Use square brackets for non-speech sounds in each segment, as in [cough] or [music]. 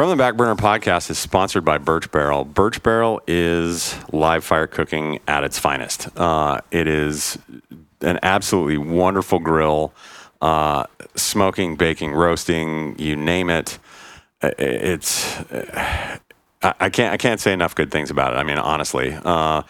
From the Back Burner podcast is sponsored by Burch Barrel. Burch Barrel is live fire cooking at its finest. Uh, it is an absolutely wonderful grill, uh, smoking, baking, roasting, you name it. Uh, It's I I can't I can't say enough good things about it. I mean, honestly. Uh,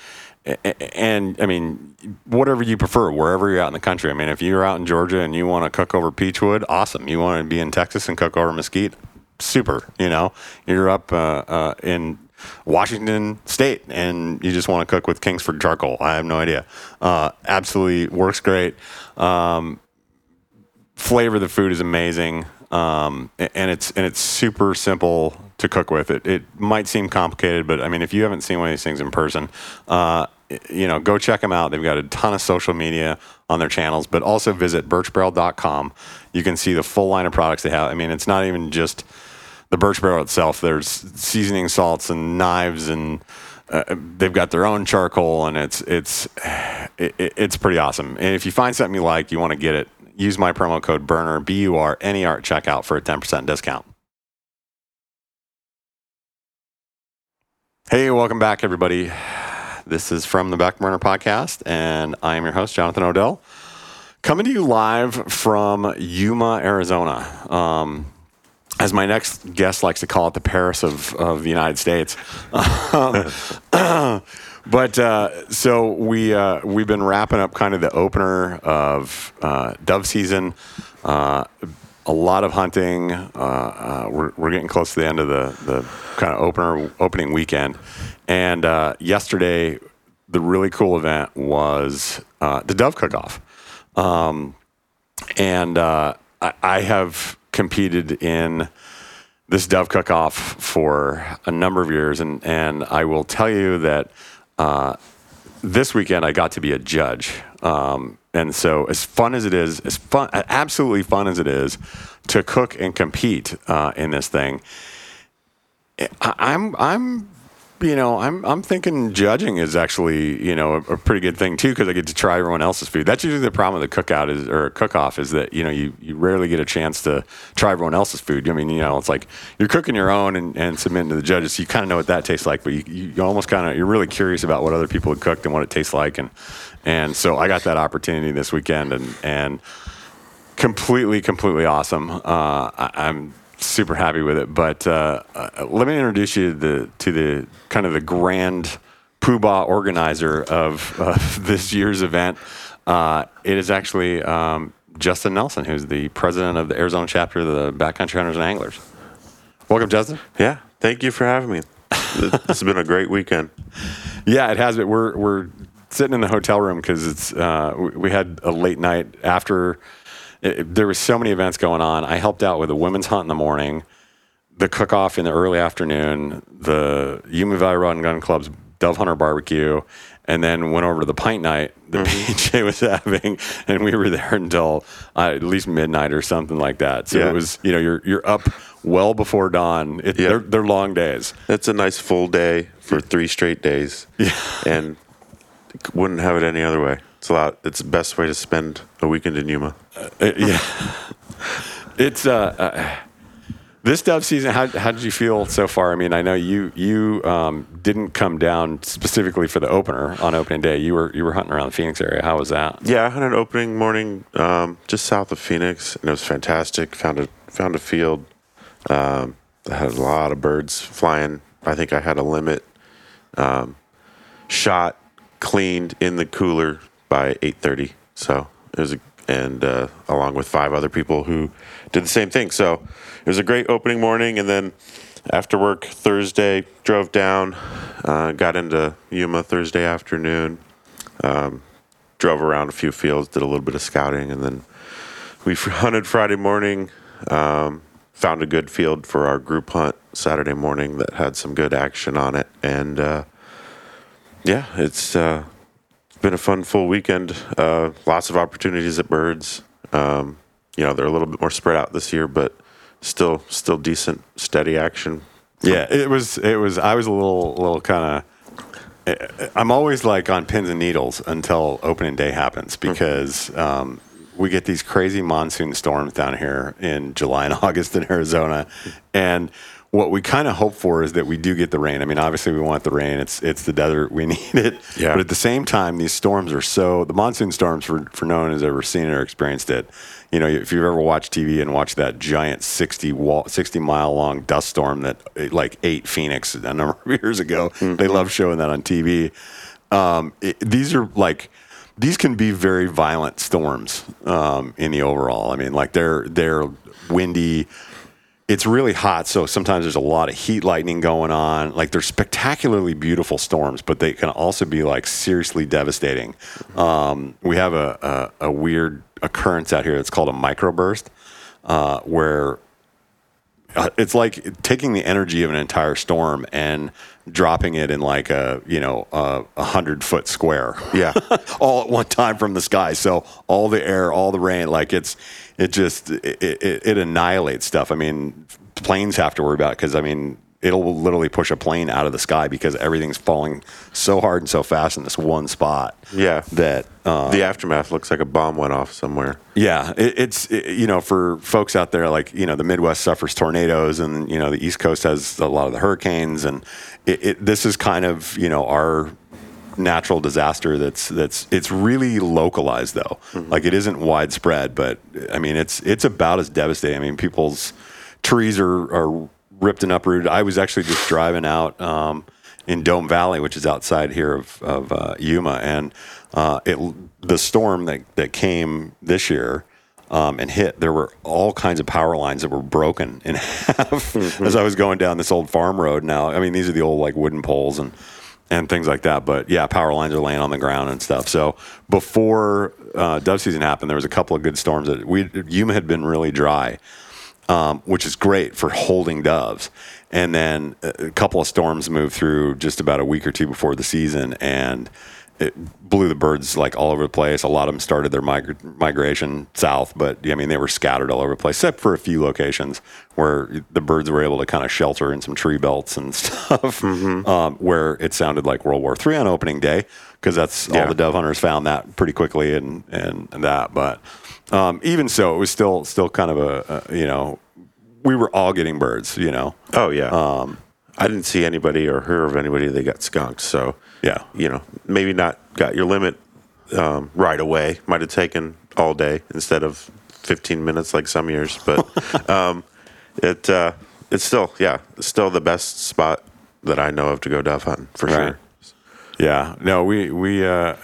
and I mean, whatever you prefer, wherever you're out in the country. I mean, if you're out in Georgia and you want to cook over Peachwood, awesome. You want to be in Texas and cook over Mesquite, super. You know, you're up uh, uh, in Washington State and you just want to cook with Kingsford charcoal. I have no idea. Uh, absolutely works great. Um, flavor of the food is amazing, um, and it's and it's super simple to cook with. It it might seem complicated, but I mean, if you haven't seen one of these things in person, uh, you know, go check them out. They've got a ton of social media on their channels, but also visit burchbarrel.com. You can see the full line of products they have. I mean, it's not even just the burch barrel itself. There's seasoning salts and knives and. Uh, they've got their own charcoal, and it's it's [sighs] it, it- it's pretty awesome. And if you find something you like, you want to get it, use my promo code Burner B U R N E R at checkout for a ten percent discount. Hey, welcome back, everybody. [sighs] This is from the Back Burner Podcast, and I am your host, Jonathan Odell, coming to you live from Yuma, Arizona. Um, as my next guest likes to call it, the Paris of, of the United States. Um, [laughs] but uh, so we uh, we've been wrapping up kind of the opener of uh, dove season. Uh, a lot of hunting. Uh, uh, we're, we're getting close to the end of the, the kind of opener opening weekend. And yesterday, the really cool event was the dove cook off and uh, I, I have competed in this dove cook off for a number of years, and and I will tell you that uh, this weekend I got to be a judge, um, and so as fun as it is, as fun, absolutely fun as it is to cook and compete uh, in this thing. I, I'm I'm you know I'm I'm thinking judging is actually you know a, a pretty good thing too because I get to try everyone else's food. That's usually the problem with the cookout is or cook off is that you know you, you rarely get a chance to try everyone else's food. I mean you know it's like you're cooking your own and, and submitting to the judges. So you kind of know what that tastes like, but you, you almost kind of you're really curious about what other people had cooked and what it tastes like and and so I got that opportunity this weekend and and completely, completely awesome. Uh, I, I'm super happy with it. But uh, uh, let me introduce you to the, to the kind of the grand poobah organizer of, of [laughs] this year's event. Uh, it is actually um, Justin Nelson, who's the president of the Arizona chapter of the Backcountry Hunters and Anglers. Welcome, Justin. Yeah, thank you for having me. this has been a great weekend. [laughs] Yeah, it has been. We're we're sitting in the hotel room because it's uh, we had a late night after. It, there was so many events going on. I helped out with a women's hunt in the morning, the cook off in the early afternoon, the Yuma Valley Rod and Gun Club's Dove Hunter Barbecue, and then went over to the pint night that [laughs] PJ was having, and we were there until uh, at least midnight or something like that. So Yeah. it was, you know, you're you're up well before dawn. It, Yeah. they're, they're long days. It's a nice full day for three straight days. Yeah. And wouldn't have it any other way. It's a lot. It's the best way to spend a weekend in Yuma. Uh, yeah. [laughs] it's uh, uh, this dove season. How, how did you feel so far? I mean, I know you you um, didn't come down specifically for the opener on opening day. You were you were hunting around the Phoenix area. How was that? Yeah, I hunted opening morning um, just south of Phoenix, and it was fantastic. Found a found a field um, that had a lot of birds flying. I think I had a limit. Um, shot, cleaned in the cooler by eight thirty. So it was a and uh, along with five other people who did the same thing. So it was a great opening morning, and then after work Thursday, drove down, uh, got into Yuma Thursday afternoon drove around a few fields, did a little bit of scouting, and then we [laughs] hunted Friday morning. Um, found a good field for our group hunt Saturday morning that had some good action on it, and uh, yeah, it's uh, been a fun full weekend. Uh, lots of opportunities at birds. Um, you know, they're a little bit more spread out this year, but still, still decent, steady action. Yeah, it was it was. I was a little little kind of. I'm always like on pins and needles until opening day happens because um, we get these crazy monsoon storms down here in July and [laughs] August in Arizona, and what we kind of hope for is that we do get the rain. I mean, obviously we want the rain. It's it's the desert. We [laughs] need it. Yeah. But at the same time, these storms are so the monsoon storms for for no one has ever seen it or experienced it. You know, if you've ever watched TV and watched that giant 60 wall, 60 mile long dust storm that like ate Phoenix a number of [laughs] years ago, they love showing that on TV. Um, it, these are like these can be very violent storms um, in the overall. I mean, like they're they're windy. It's really hot, so sometimes there's a lot of heat lightning going on. Like they're spectacularly beautiful storms, but they can also be like seriously devastating. Um, we have a, a, a weird occurrence out here that's called a microburst, uh, where uh, it's like taking the energy of an entire storm and dropping it in like a you know a, a hundred foot square [laughs] Yeah. all at one time from the sky so all the air all the rain like it's it just it, it, it annihilates stuff i mean planes have to worry about because i mean it'll literally push a plane out of the sky because everything's falling so hard and so fast in this one spot Yeah. that uh, the aftermath looks like a bomb went off somewhere. yeah, it, it's it, you know for folks out there like you know the Midwest suffers tornadoes and you know the East Coast has a lot of the hurricanes and it, it, this is kind of you know our natural disaster that's that's it's really localized though. Like it isn't widespread but I mean it's it's about as devastating. I mean people's trees are are ripped and uprooted. I was actually just driving out um, in Dome Valley which is outside here of, of uh, Yuma and uh, it the storm that, that came this year um, and hit, there were all kinds of power lines that were broken in [laughs] half as I was going down this old farm road. Now, I mean, these are the old like wooden poles and and things like that. But yeah, power lines are laying on the ground and stuff. So before uh, dove season happened, there was a couple of good storms that we Yuma had been really dry, um, which is great for holding doves. And then a a couple of storms moved through just about a week or two before the season, and it blew the birds like all over the place. A lot of them started their migra- migration south, but I mean they were scattered all over the place, except for a few locations where the birds were able to kind of shelter in some tree belts and [laughs] stuff, um, where it sounded like World War III on opening day because that's all the dove hunters found that pretty quickly and and, and that. But um, even so, it was still still kind of a, a you know we were all getting birds, you know. Oh yeah. Um, I didn't see anybody or hear of anybody that got skunked. So Yeah. you know, maybe not got your limit um, right away. Might have taken all day instead of 15 minutes like some years, but [laughs] um, it uh, it's still yeah, it's still the best spot that I know of to go dove hunting for Right. sure. Yeah, no, we we uh,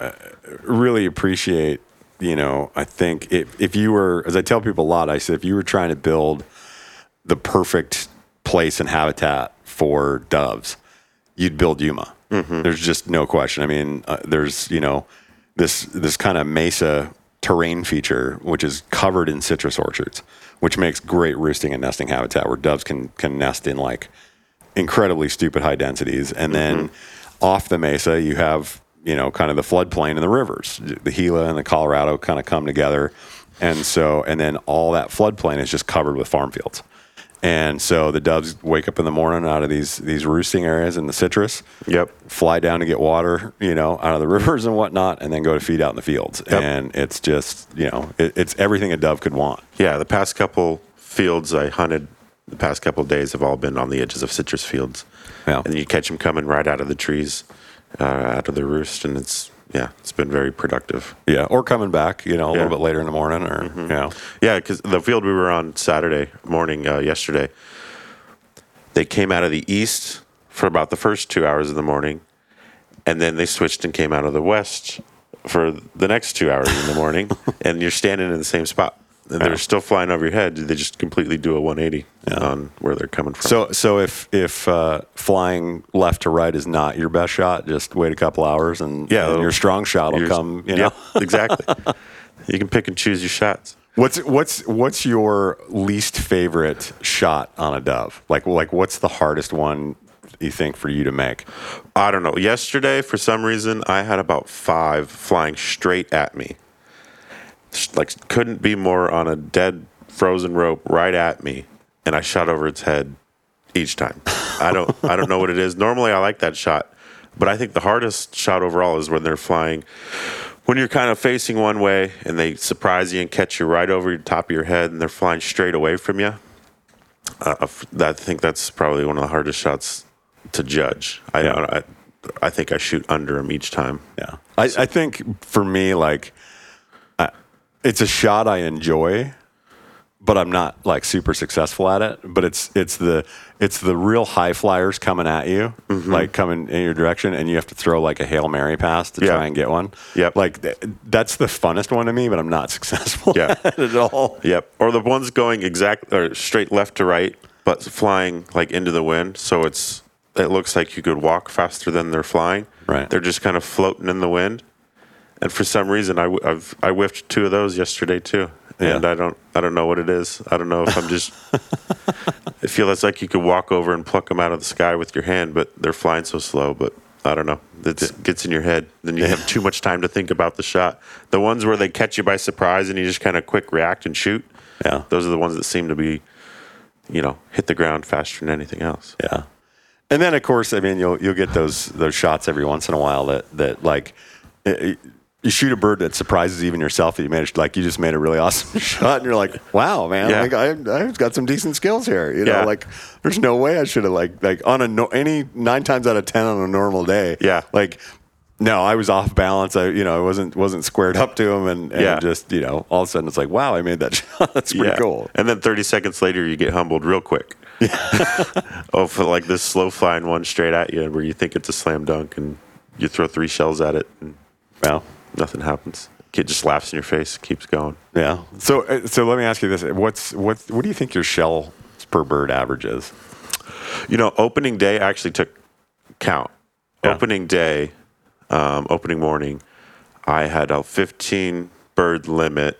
really appreciate. You know, I think if if you were, as I tell people a lot, I said if you were trying to build the perfect place and habitat for doves, you'd build Yuma. There's just no question. I mean, uh, there's you know this this kind of mesa terrain feature which is covered in citrus orchards, which makes great roosting and nesting habitat where doves can can nest in like incredibly stupid high densities. And then off the mesa, you have, you know, kind of the floodplain and the rivers. The Gila and the Colorado kind of come together. And so, and then all that floodplain is just covered with farm fields. And so the doves wake up in the morning out of these these roosting areas in the citrus. Yep. Fly down to get water, you know, out of the [laughs] rivers and whatnot, and then go to feed out in the fields. Yep. And it's just, you know, it, it's everything a dove could want. Yeah, the past couple fields I hunted the past couple days have all been on the edges of citrus fields. Yeah. And you catch them coming right out of the trees, uh, out of the roost, and it's yeah, it's been very productive. Yeah. Or coming back, you know, a Yeah. little bit later in the morning or, you know. Yeah, because the field we were on Saturday morning uh, yesterday, they came out of the east for about the first two hours of the morning, and then they switched and came out of the west for the next two hours in the morning, [laughs] and you're standing in the same spot. And they're still flying over your head. They just completely do a 180 on where they're coming from. So, so if if uh, flying left to right is not your best shot, just wait a couple hours and, Yeah, and your strong shot will come. You know, Yep, [laughs] exactly. [laughs] you can pick and choose your shots. what's what's what's your least favorite shot on a dove? Like like what's the hardest one you think for you to make? I don't know. Yesterday, for some reason, I had about five flying straight at me. Like, couldn't be more on a dead frozen rope right at me, and I shot over its head each time. I don't, I don't know what it is. [laughs] Normally, I like that shot, but I think the hardest shot overall is when they're flying when you're kind of facing one way and they surprise you and catch you right over the top of your head and they're flying straight away from you, uh, I think that's probably one of the hardest shots to judge. I, Yeah. I, I think I shoot under them each time. Yeah. I, I think for me, like, it's a shot I enjoy, but I'm not like super successful at it. But it's it's the it's the real high flyers coming at you, Mm-hmm. like coming in your direction, and you have to throw like a hail mary pass to Yeah. try and get one. Yep. Like th- that's the funnest one to me, but I'm not [laughs] successful Yeah. at it all. Yep. Or the ones going exact or straight left to right, but flying like into the wind. So it's it looks like you could walk faster than they're flying. Right. They're just kind of floating in the wind. And for some reason, I, w- I've I whiffed two of those yesterday too. And Yeah. I don't I don't know what it is. I don't know if I'm just. [laughs] I feel it's like you could walk over and pluck them out of the sky with your hand, but they're flying so slow. But I don't know. It gets in your head. Then you have too much time to think about the shot. The ones where they catch you by surprise and you just kind of quick react and shoot. Yeah. Those are the ones that seem to be, you know, hit the ground faster than anything else. Yeah. And then of course, I mean, you'll you'll get those those shots every once in a while that that like it- it- you shoot a bird that surprises even yourself that you made like you just made a really awesome [laughs] shot and you're like, wow, man, Yeah. like I I've got some decent skills here. You know, Yeah. like there's no way I should have like like on a no, any nine times out of ten on a normal day. Yeah. Like. No, I was off balance. I, you know, I wasn't wasn't squared up to him, and, and Yeah. just you know, all of a sudden it's like, wow, I made that [laughs] shot. That's pretty cool. And then 30 seconds later, you get humbled real quick. [laughs] oh, for like this slow flying one straight at you where you think it's a slam dunk and you throw three shells at it and Well, nothing happens. Kid just laughs in your face, keeps going. Yeah. So uh, so let me ask you this: What's what what do you think your shell per bird average is? You know, opening day actually took count. Yeah. Opening day, um, opening morning, I had a 15 bird limit,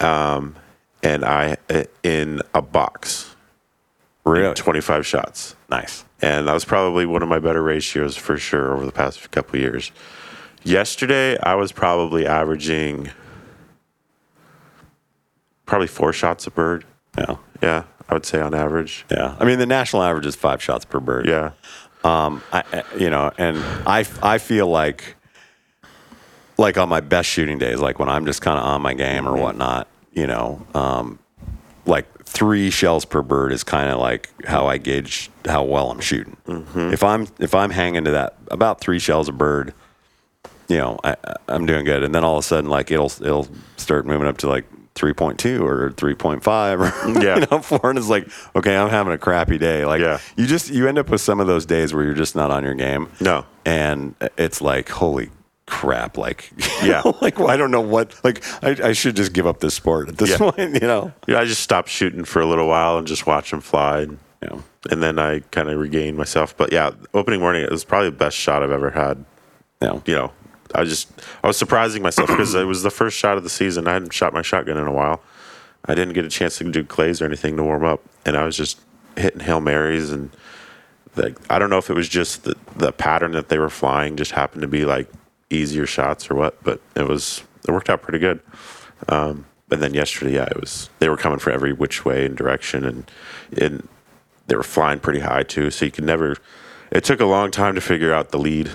um, and I in a box, Really 25 shots, nice. and that was probably one of my better ratios for sure over the past couple of years. Yesterday, I was probably averaging probably four shots a bird. Yeah. Yeah, I would say on average. Yeah. I mean, the national average is five shots per bird. Yeah. Um, I, you know, and I, I feel like, like on my best shooting days, like when I'm just kind of on my game or whatnot, you know, um, like three shells per bird is kind of like how I gauge how well I'm shooting. If I'm if I'm hanging to that about three shells a bird, you know, I, I'm doing good. And then all of a sudden, like it'll it'll start moving up to like 3.2 or 3.5 or [laughs] Yeah. you know, four, and it's like, okay, I'm having a crappy day. Like, Yeah. you just you end up with some of those days where you're just not on your game. No. and it's like, holy crap! Like, [laughs] Yeah. like I don't know what. Like, I, I should just give up this sport at this Yeah. point. [laughs] You know, Yeah, I just stopped shooting for a little while and just watched them fly. And, you know, and then I kind of regained myself. But yeah, opening morning, it was probably the best shot I've ever had. know. You know, I just, I was surprising myself because it was the first shot of the season. I hadn't shot my shotgun in a while. I didn't get a chance to do clays or anything to warm up. And I was just hitting Hail Marys. And like, I don't know if it was just the, the pattern that they were flying just happened to be like easier shots or what, but it was, it worked out pretty good. Um, and then yesterday, yeah, it was they were coming for every which way and direction, and and they were flying pretty high too. So you could never. It took a long time to figure out the lead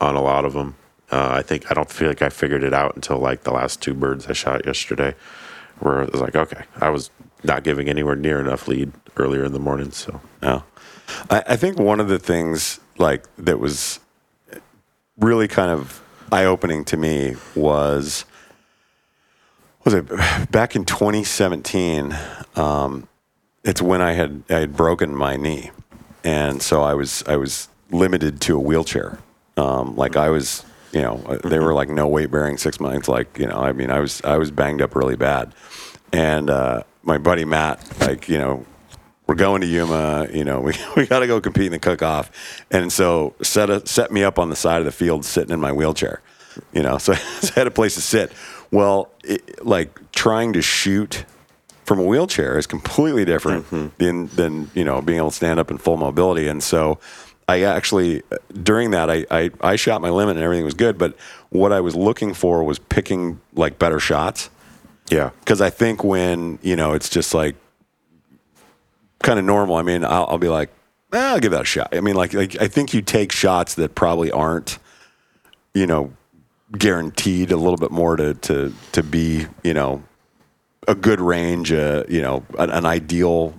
on a lot of them. Uh, I think I don't feel like I figured it out until like the last two birds I shot yesterday, where it was like, okay, I was not giving anywhere near enough lead earlier in the morning. So Yeah. I, I think one of the things like that was really kind of eye opening to me was was it back in 2017 um, it's when I had I had broken my knee and so I was I was limited to a wheelchair um, like I was you know uh, they mm-hmm. were like no weight bearing six months like you know I mean I was I was banged up really bad and uh, my buddy Matt like you know we're going to Yuma. You know, [laughs] we, we got to go compete in the cook off. And so set a, set me up on the side of the field sitting in my wheelchair, you know, [laughs] so, so I had a place to sit. Well, it, like trying to shoot from a wheelchair is completely different mm-hmm. than, than, you know, being able to stand up in full mobility. And so I actually, during that, I, I, I shot my limit and everything was good. But what I was looking for was picking like better shots. yeah, Because I think when, you know, it's just like, kind of normal. I mean, I'll, I'll be like, eh, I'll give that a shot. I mean, like, like I think you take shots that probably aren't, you know, guaranteed a little bit more to to to be you know a good range, uh, you know, an, an ideal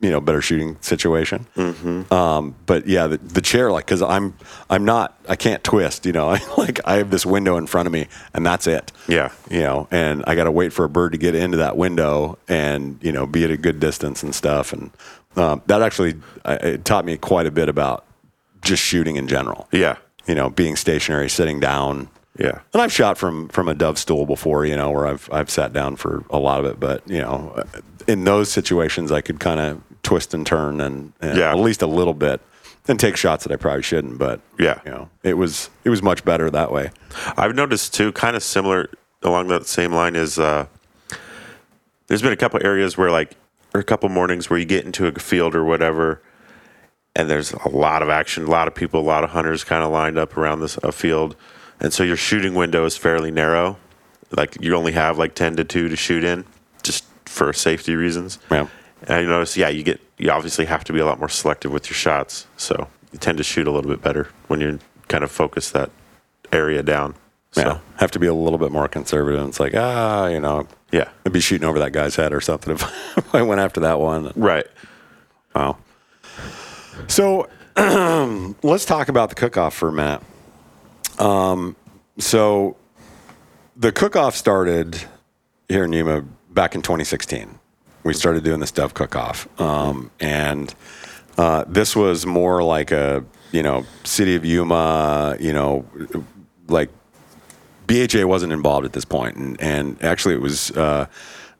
you know better shooting situation. Mm-hmm. Um, but yeah, the, the chair like because I'm I'm not I can't twist. You know, I, [laughs] like I have this window in front of me and that's it. Yeah. You know, and I got to wait for a bird to get into that window and you know be at a good distance and stuff. And um, that actually uh, it taught me quite a bit about just shooting in general. Yeah. You know, being stationary, sitting down. Yeah. And I've shot from from a dove stool before, you know, where I've I've sat down for a lot of it, but you know, in those situations, I could kind of twist and turn and, and Yeah. at least a little bit, and take shots that I probably shouldn't. But Yeah. you know, it was it was much better that way. I've noticed too, kind of similar along that same line is uh, there's been a couple areas where like or a couple mornings where you get into a field or whatever, and there's a lot of action, a lot of people, a lot of hunters kind of lined up around this a field, and so your shooting window is fairly narrow. Like you only have like ten to two to shoot in, just for safety reasons. Yeah. And you notice, yeah, you get you obviously have to be a lot more selective with your shots, so you tend to shoot a little bit better when you kind of focus that area down. So Yeah, have to be a little bit more conservative. It's like ah, you know, yeah, I'd be shooting over that guy's head or something if, [laughs] if I went after that one. right. Wow. So [clears throat] let's talk about the cook-off for a minute. Um, so the cook-off started here in Yuma back in 2016. We started doing this Dove cook-off, um, and uh, this was more like a you know city of Yuma, you know, like BHA wasn't involved at this point, and, and actually it was uh,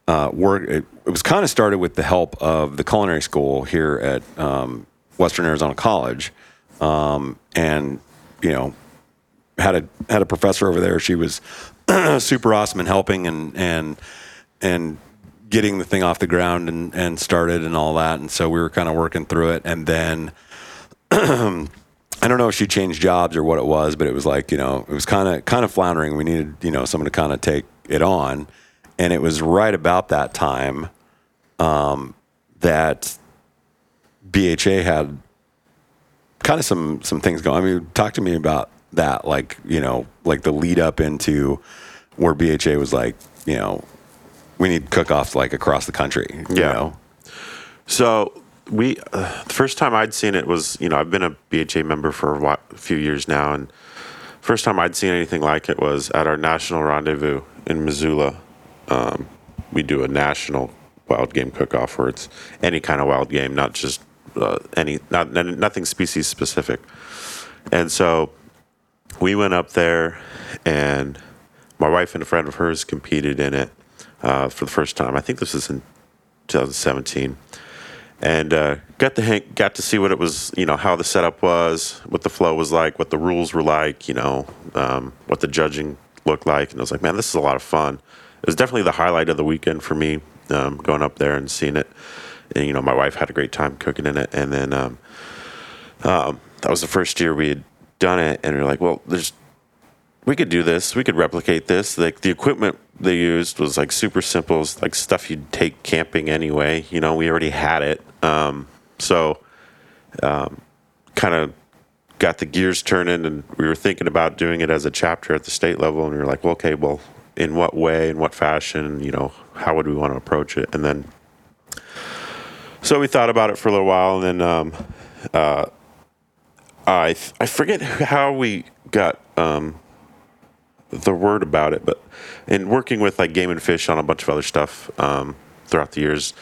uh, work. It, it was kind of started with the help of the culinary school here at um, Western Arizona College, um, and you know had a had a professor over there. She was [clears throat] super awesome in helping and and and getting the thing off the ground and and started and all that. And so we were kind of working through it, and then. [clears throat] I don't know if she changed jobs or what it was, but it was like you know it was kind of kind of floundering. We needed you know someone to kind of take it on, and it was right about that time um, that BHA had kind of some some things going. I mean, talk to me about that, like you know, like the lead up into where BHA was like, you know, we need cook-offs like across the country. You Yeah. know? So we uh, the first time I'd seen it was you know I've been a BHA member for a, while, a few years now, and first time I'd seen anything like it was at our national rendezvous in Missoula. Um, we do a national wild game cook-off where it's any kind of wild game, not just uh, any not nothing species specific. And so we went up there, and my wife and a friend of hers competed in it uh, for the first time. I think this was in 2017 and uh, got to hang, got to see what it was, you know, how the setup was, what the flow was like, what the rules were like, you know, um, what the judging looked like, and I was like, man, this is a lot of fun. It was definitely the highlight of the weekend for me, um, going up there and seeing it. And you know, my wife had a great time cooking in it, and then um, um, that was the first year we had done it, and we are like, well, there's we could do this. We could replicate this. Like the equipment they used was like super simple, it's like stuff you'd take camping anyway. You know, we already had it. Um, so, um, kind of got the gears turning, and we were thinking about doing it as a chapter at the state level. And we were like, well, okay, well, in what way, in what fashion, you know, how would we want to approach it? And then, so we thought about it for a little while, and then um, uh, I I forget how we got. Um, the word about it, but in working with like Game and Fish on a bunch of other stuff um, throughout the years,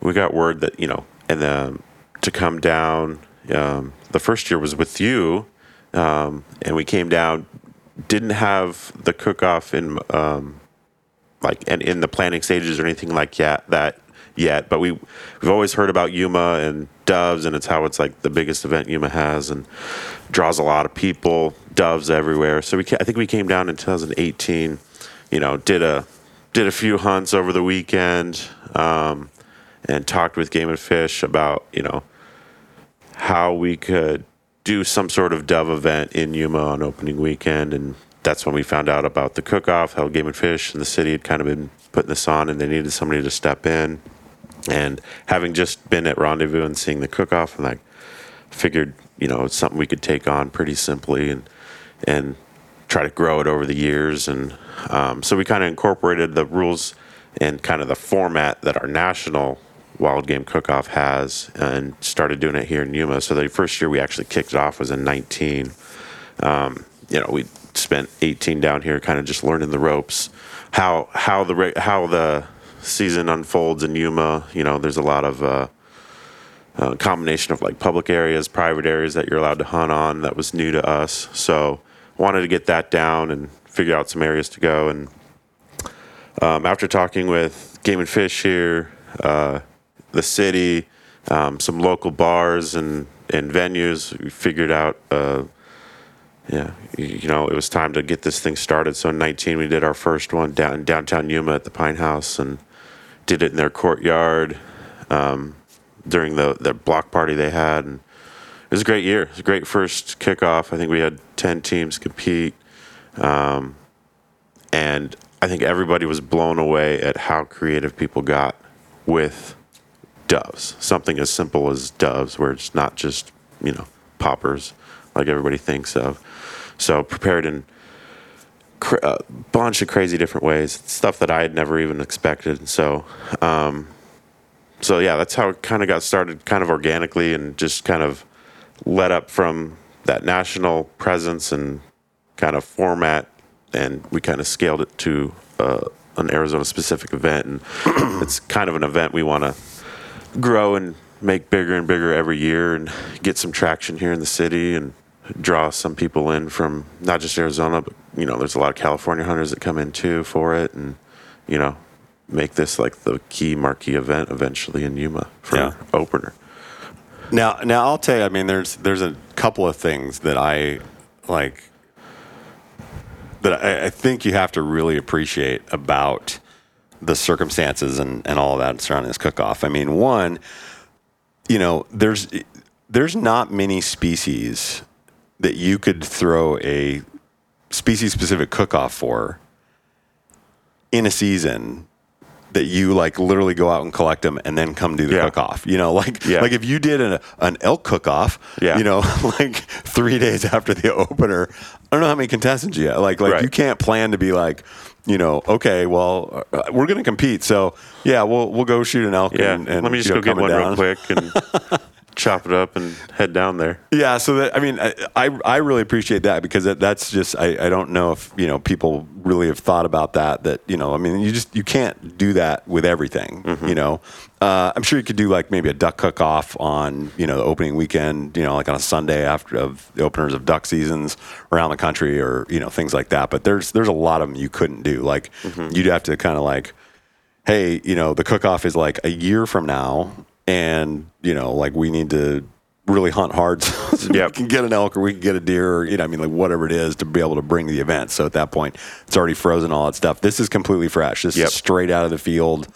we got word that you know, and then to come down. Um, the first year was with you, um, and we came down. Didn't have the cook off in um, like and in the planning stages or anything like that that yet, but we we've always heard about Yuma and doves, and it's how it's like the biggest event Yuma has, and draws a lot of people, doves everywhere. So we ca- I think we came down in 2018. You know, did a did a few hunts over the weekend, um, and talked with Game and Fish about you know how we could do some sort of dove event in Yuma on opening weekend, and that's when we found out about the cook-off. How Game and Fish and the city had kind of been putting this on, and they needed somebody to step in. And having just been at Rendezvous and seeing the cook-off, and like figured, you know, it's something we could take on pretty simply, and and try to grow it over the years. And um, so we kind of incorporated the rules and kind of the format that our national wild game cook-off has and started doing it here in Yuma. So the first year we actually kicked it off was in 19. Um, you know, we spent 18 down here kind of just learning the ropes, how how the how the season unfolds in Yuma. You know, there's a lot of uh, uh, combination of like public areas, private areas that you're allowed to hunt on. That was new to us, so wanted to get that down and figure out some areas to go. And um, after talking with Game and Fish here, uh, the city, um, some local bars and and venues, we figured out. Uh, yeah, you know, it was time to get this thing started. So in 19, we did our first one down in downtown Yuma at the Pint House and did it in their courtyard um, during the, the block party they had. And it was a great year. It was a great first kickoff. I think we had 10 teams compete. Um, and I think everybody was blown away at how creative people got with doves. Something as simple as doves, where it's not just, you know, poppers like everybody thinks of. So prepared in a bunch of crazy different ways, stuff that I had never even expected. So, um, so yeah, that's how it kind of got started, kind of organically, and just kind of led up from that national presence and kind of format, and we kind of scaled it to uh, an Arizona specific event, and [clears throat] it's kind of an event we want to grow and make bigger and bigger every year, and get some traction here in the city, and draw some people in from not just Arizona, but you know, there's a lot of California hunters that come in too for it, and you know, make this like the key marquee event eventually in Yuma for Yeah. opener. Now, now I'll tell you. I mean, there's there's a couple of things that I like that I, I think you have to really appreciate about the circumstances and, and all that surrounding this cook-off. I mean, one, you know, there's there's not many species that you could throw a species-specific cook-off for in a season that you like literally go out and collect them and then come do the Yeah. cook off. You know, like Yeah. like if you did an, an elk cook off, Yeah. you know, [laughs] like three days after the opener, I don't know how many contestants you have. Like like Right. you can't plan to be like, you know, okay, well, uh, we're going to compete, so yeah, we'll we'll go shoot an elk. Yeah, and, and let me just go get one down. real quick and [laughs] chop it up and head down there. Yeah, so that I mean, I I, I really appreciate that because that, that's just I, I don't know if you know people really have thought about that. That you know, I mean, you just you can't do that with everything. You know, uh, I'm sure you could do like maybe a duck cook off on you know the opening weekend. You know, like on a Sunday after of the openers of duck seasons around the country, or you know things like that. But there's there's a lot of them you couldn't do. Like you'd have to kind of like hey, you know, the cook off is like a year from now, and you know, like we need to really hunt hard [laughs] so we can get an elk or we can get a deer or you know, I mean, like whatever it is to be able to bring the event. So at that point, it's already frozen, all that stuff. This is completely fresh. This Yep. is straight out of the field.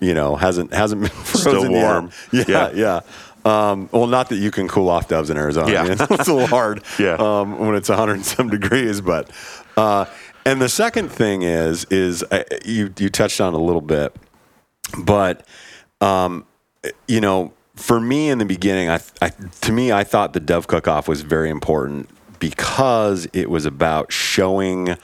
You know, hasn't hasn't been [laughs] frozen yet. warm. Yeah, yeah. Yeah. Um, well, not that you can cool off doves in Arizona. Yeah. I mean, [laughs] it's a little hard Yeah. um, when it's 100 and some degrees. But uh, and the second thing is is uh, you you touched on a little bit, but um, you know, for me in the beginning, I, I to me I thought the dove cook off was very important because it was about showing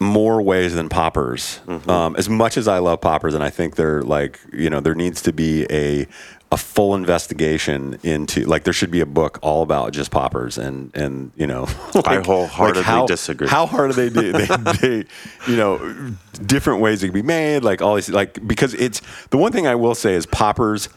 more ways than poppers. Um, as much as I love poppers, and I think they're like you know there needs to be a a full investigation into like there should be a book all about just poppers and and you know [laughs] like, wholeheartedly how, disagree. How hard are they? Do, they, [laughs] they you know different ways it can be made like all these like because it's the one thing I will say is poppers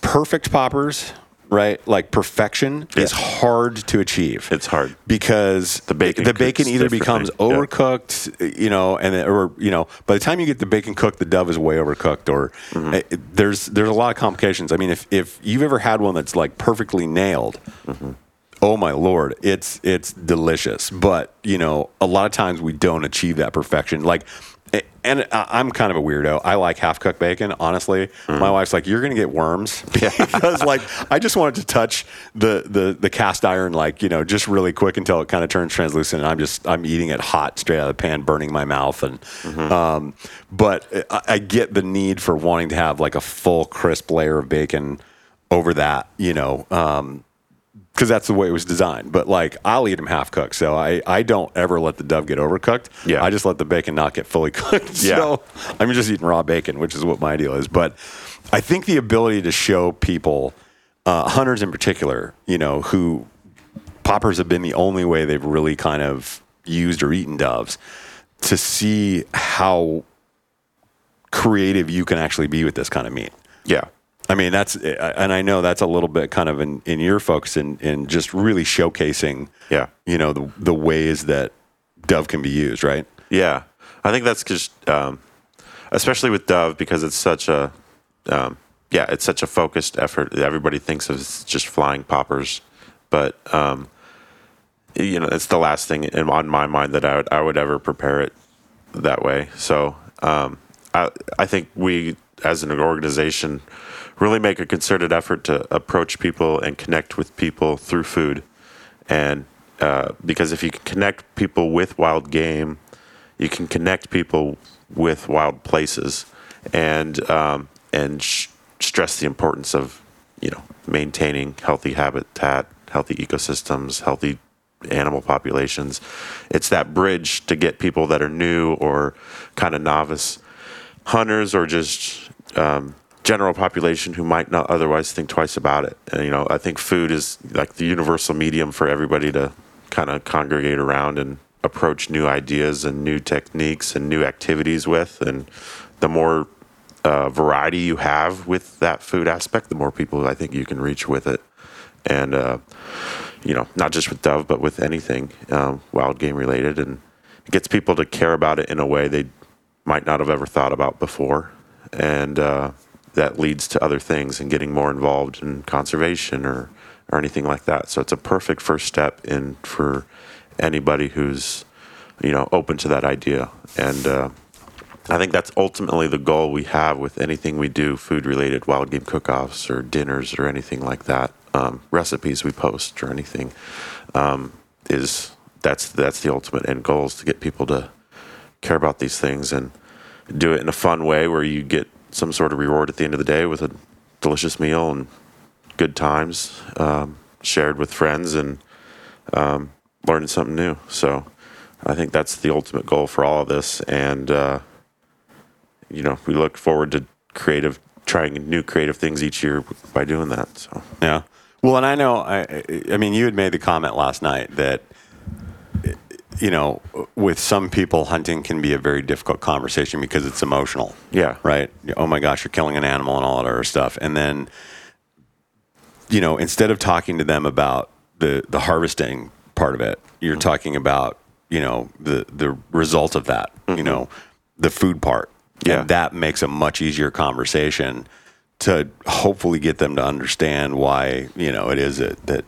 perfect poppers right like perfection is hard to achieve It's hard. because The bacon the bacon either becomes differently. Yeah. overcooked, you know, and or you know, by the time you get the bacon cooked, the dove is way overcooked, or Mm-hmm. uh, there's there's a lot of complications. I mean, if if you've ever had one that's like perfectly nailed. Mm-hmm. Oh my lord, it's it's delicious, but you know, a lot of times we don't achieve that perfection. Like, and I- I'm kind of a weirdo. I like half cooked bacon. Honestly, Mm. my wife's like, "You're gonna get worms," [laughs] [laughs] because like I just wanted to touch the the the cast iron, like you know, just really quick until it kind of turns translucent. And I'm just I'm eating it hot, straight out of the pan, burning my mouth. And um, but I, I get the need for wanting to have like a full crisp layer of bacon over that, you know. Um, because that's the way it was designed. But like, I'll eat them half cooked, so I, I don't ever let the dove get overcooked. Yeah. I just let the bacon not get fully [laughs] cooked. Yeah. So I'm just eating raw bacon, which is what my deal is. But I think the ability to show people, uh, hunters in particular, you know, who poppers have been the only way they've really kind of used or eaten doves, to see how creative you can actually be with this kind of meat. Yeah. I mean, that's, and I know that's a little bit kind of in, in your focus in, in just really showcasing, Yeah. you know, the, the ways that dove can be used, right? Yeah, I think that's just, um, especially with Dove, because it's such a, um, yeah, it's such a focused effort. Everybody thinks of just flying poppers, but um, you know, it's the last thing in, on my mind that I would I would ever prepare it that way. So um, I I think we as an organization really make a concerted effort to approach people and connect with people through food, and uh, because if you can connect people with wild game, you can connect people with wild places, and um, and sh- stress the importance of you know maintaining healthy habitat, healthy ecosystems, healthy animal populations. It's that bridge to get people that are new or kind of novice hunters or just um, general population who might not otherwise think twice about it. And, you know, I think food is like the universal medium for everybody to kind of congregate around and approach new ideas and new techniques and new activities with. And the more uh, variety you have with that food aspect, the more people I think you can reach with it. And, uh, you know, not just with dove, but with anything um, wild game related. And it gets people to care about it in a way they might not have ever thought about before. And uh, that leads to other things and getting more involved in conservation or, or anything like that. So it's a perfect first step in for anybody who's, you know, open to that idea. And uh, I think that's ultimately the goal we have with anything we do, food related, wild game cook offs or dinners or anything like that, um, recipes we post or anything, um, is that's that's the ultimate end goal is to get people to care about these things and do it in a fun way where you get some sort of reward at the end of the day with a delicious meal and good times um, shared with friends and um, learning something new. So I think that's the ultimate goal for all of this. And, uh, you know, we look forward to creative, trying new creative things each year by doing that. So, Yeah. Well, and I know, I, I mean, you had made the comment last night that, you know, with some people, hunting can be a very difficult conversation because it's emotional. yeah. Right? Oh my gosh, you're killing an animal and all that other stuff. And then, you know, instead of talking to them about the, the harvesting part of it, you're mm-hmm. talking about, you know, the, the result of that, you mm-hmm. know, the food part. Yeah. And that makes a much easier conversation to hopefully get them to understand why, you know, it is that, that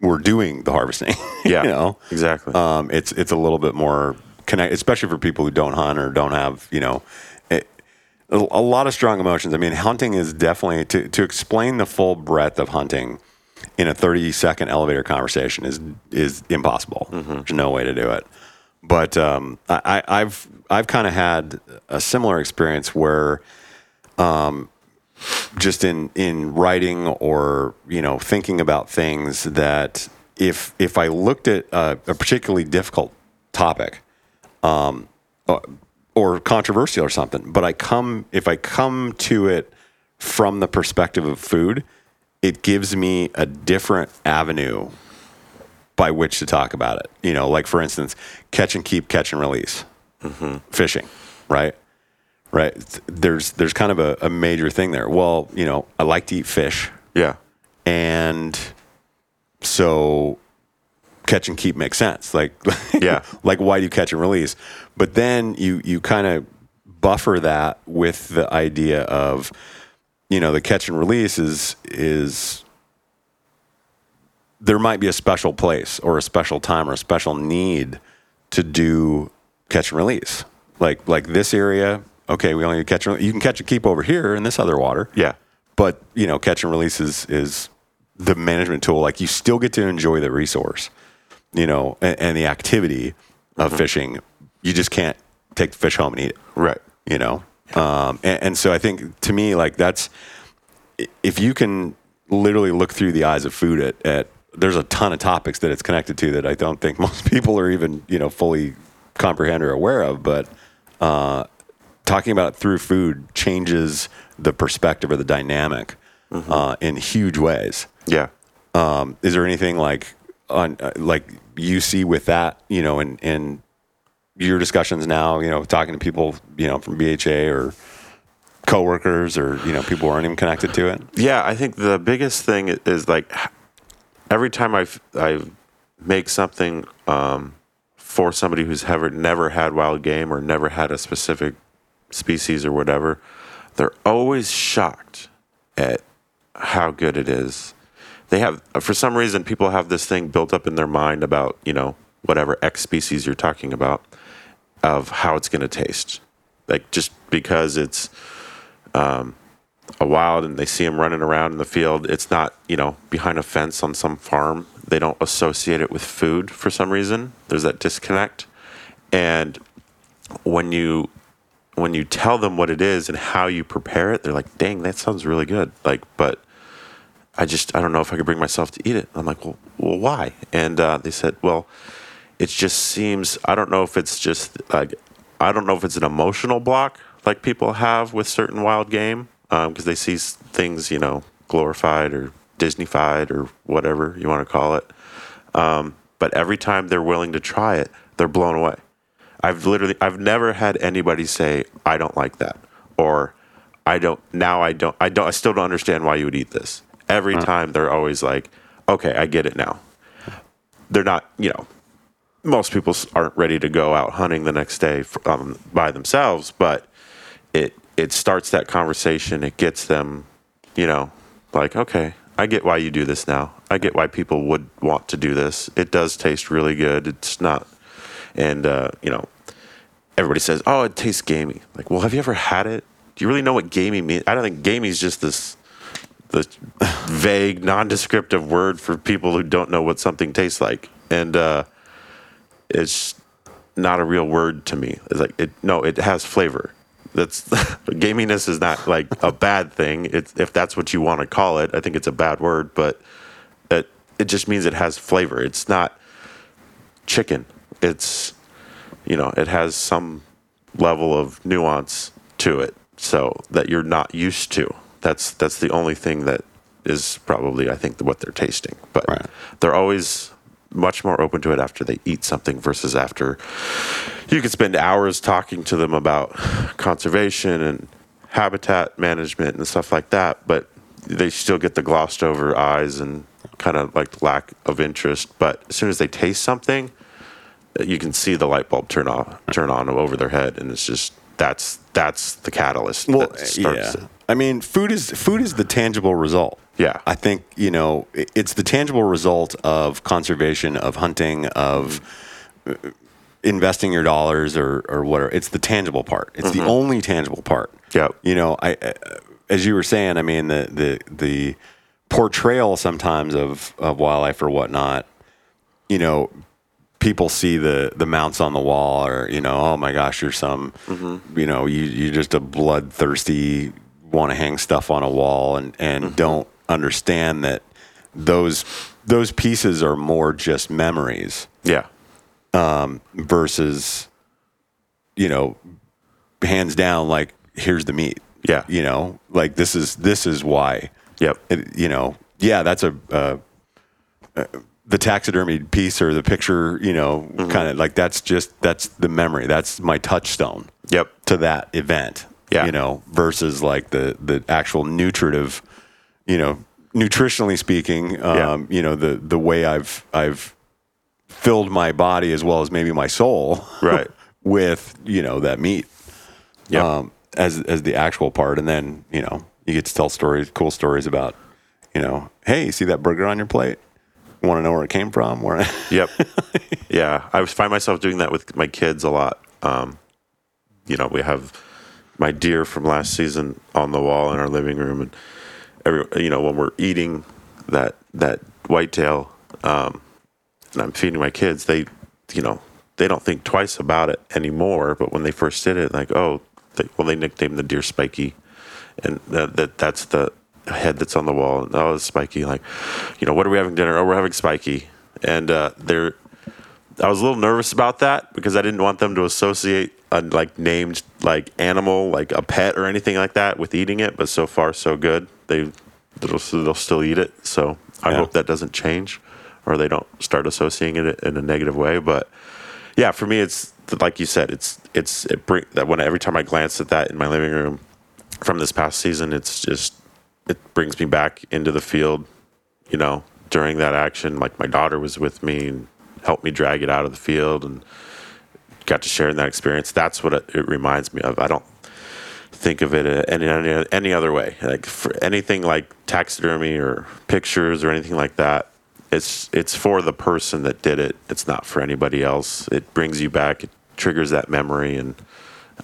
we're doing the harvesting. [laughs] Yeah. you know? Exactly. um, it's it's a little bit more connect, especially for people who don't hunt or don't have you know it, a, lot of strong emotions. I mean, hunting is definitely to to explain the full breadth of hunting in a thirty second elevator conversation is is impossible. There's no way to do it. But um, I, I- I've I've kind of had a similar experience where just in in writing or you know thinking about things that if if I looked at a, a particularly difficult topic um, or, or controversial or something, but I come if I come to it from the perspective of food, it gives me a different avenue by which to talk about it. You know, like for instance, catch and keep, catch and release, fishing, right? Right. There's there's kind of a, a major thing there. Well, you know, I like to eat fish, yeah. and so catch and keep makes sense. Like, [laughs] Yeah. like why do you catch and release? But then you you kind of buffer that with the idea of, you know, the catch and release is is there might be a special place or a special time or a special need to do catch and release. Like like this area, okay, we only catch you can catch and keep over here in this other water Yeah. but you know catch and release is is the management tool like you still get to enjoy the resource you know and, and the activity of fishing you just can't take the fish home and eat it Right. you know um, and, and so i think to me like that's if you can literally look through the eyes of food at, at there's a ton of topics that it's connected to that I don't think [laughs] most people are even you know fully comprehend or aware of. But uh, talking about through food changes the perspective or the dynamic uh, in huge ways. Yeah. Um, is there anything like on uh, like you see with that, you know, in in your discussions now, you know, talking to people, you know, from BHA or coworkers or you know people who aren't even connected to it? Yeah, I think the biggest thing is like every time I I make something um, for somebody who's ever never had wild game or never had a specific species or whatever, they're always shocked at how good it is. They have for some reason people have this thing built up in their mind about you know whatever X species you're talking about of how it's going to taste, like just because it's um, a wild and they see them running around in the field, it's not, you know, behind a fence on some farm. They don't associate it with food for some reason. There's that disconnect. And when you when you tell them what it is and how you prepare it, they're like, "Dang, that sounds really good." Like, but I just I don't know if I could bring myself to eat it. I'm like, "Well, well why?" And uh, they said, "Well, it just seems I don't know if it's just like I don't know if it's an emotional block like people have with certain wild game because they see things you know glorified or Disneyfied or whatever you want to call it. Um, but every time they're willing to try it, they're blown away. I've literally I've never had anybody say I don't like that or I don't now I don't I don't I still don't understand why you would eat this. Every time they're always like, okay, I get it now. They're not, you know, most people aren't ready to go out hunting the next day f um, by themselves, but it it starts that conversation. It gets them, you know, like okay, I get why you do this now. I get why people would want to do this. It does taste really good. It's not, and uh, you know, everybody says, "Oh, it tastes gamey." Like, well, have you ever had it? Do you really know what gamey means? I don't think gamey is just this the [laughs] vague, nondescriptive word for people who don't know what something tastes like, and uh, it's not a real word to me. It's like it. No, it has flavor. That's [laughs] gaminess is not like a bad thing. It's if that's what you want to call it. I think it's a bad word, but it it just means it has flavor. It's not chicken. It's you know it has some level of nuance to it, so that you're not used to. That's that's the only thing that is probably I think what they're tasting. But Right. they're always much more open to it after they eat something versus after you could spend hours talking to them about conservation and habitat management and stuff like that, but they still get the glossed over eyes and kind of like lack of interest. But as soon as they taste something, you can see the light bulb turn off, turn on over their head, and it's just that's that's the catalyst. Well, that starts yeah. it. I mean, food is food is the tangible result. Yeah. I think you know it's the tangible result of conservation, of hunting, of uh, investing your dollars or or whatever. It's the tangible part. It's the only tangible part. Yeah, You know, I uh, as you were saying, I mean the the the portrayal sometimes of of wildlife or whatnot. You know, people see the the mounts on the wall or you know oh my gosh you're some you know you you're just a bloodthirsty want to hang stuff on a wall and and don't understand that those those pieces are more just memories Yeah. versus you know hands down like here's the meat Yeah. you know like this is this is why Yep. it, you know, yeah, that's a uh, uh, the taxidermy piece or the picture, you know, Mm-hmm. kind of like that's just that's the memory. That's my touchstone Yep. to that event. Yeah. you know, versus like the the actual nutritive, you know, nutritionally speaking, um, you know, the the way I've I've filled my body as well as maybe my soul, Right. [laughs] with you know that meat Yep. um, as as the actual part, and then you know you get to tell stories, cool stories about, you know, hey, you see that burger on your plate? Want to know where it came from? Where? [laughs] Yep. yeah, I find myself doing that with my kids a lot. Um, you know, we have my deer from last season on the wall in our living room, and every you know when we're eating that that whitetail, um, and I'm feeding my kids, they you know they don't think twice about it anymore. But when they first did it, like oh, they, well they nicknamed the deer Spiky, and that, that that's the head that's on the wall. And oh, it's spiky. Like, you know, what are we having dinner? Oh, we're having spiky. And uh, they're, I was a little nervous about that because I didn't want them to associate a like named like animal, like a pet or anything like that, with eating it. But so far, so good. They they'll, they'll still eat it. So I Yeah. hope that doesn't change, or they don't start associating it in a negative way. But yeah, for me, it's like you said, it's it's it bring that when every time I glance at that in my living room from this past season, it's just it brings me back into the field. You know, during that action, like my daughter was with me and helped me drag it out of the field and got to share in that experience. That's what it, it reminds me of. I don't think of it any any, any other way. Like for anything like taxidermy or pictures or anything like that. It's it's for the person that did it. It's not for anybody else. It brings you back. It triggers that memory, and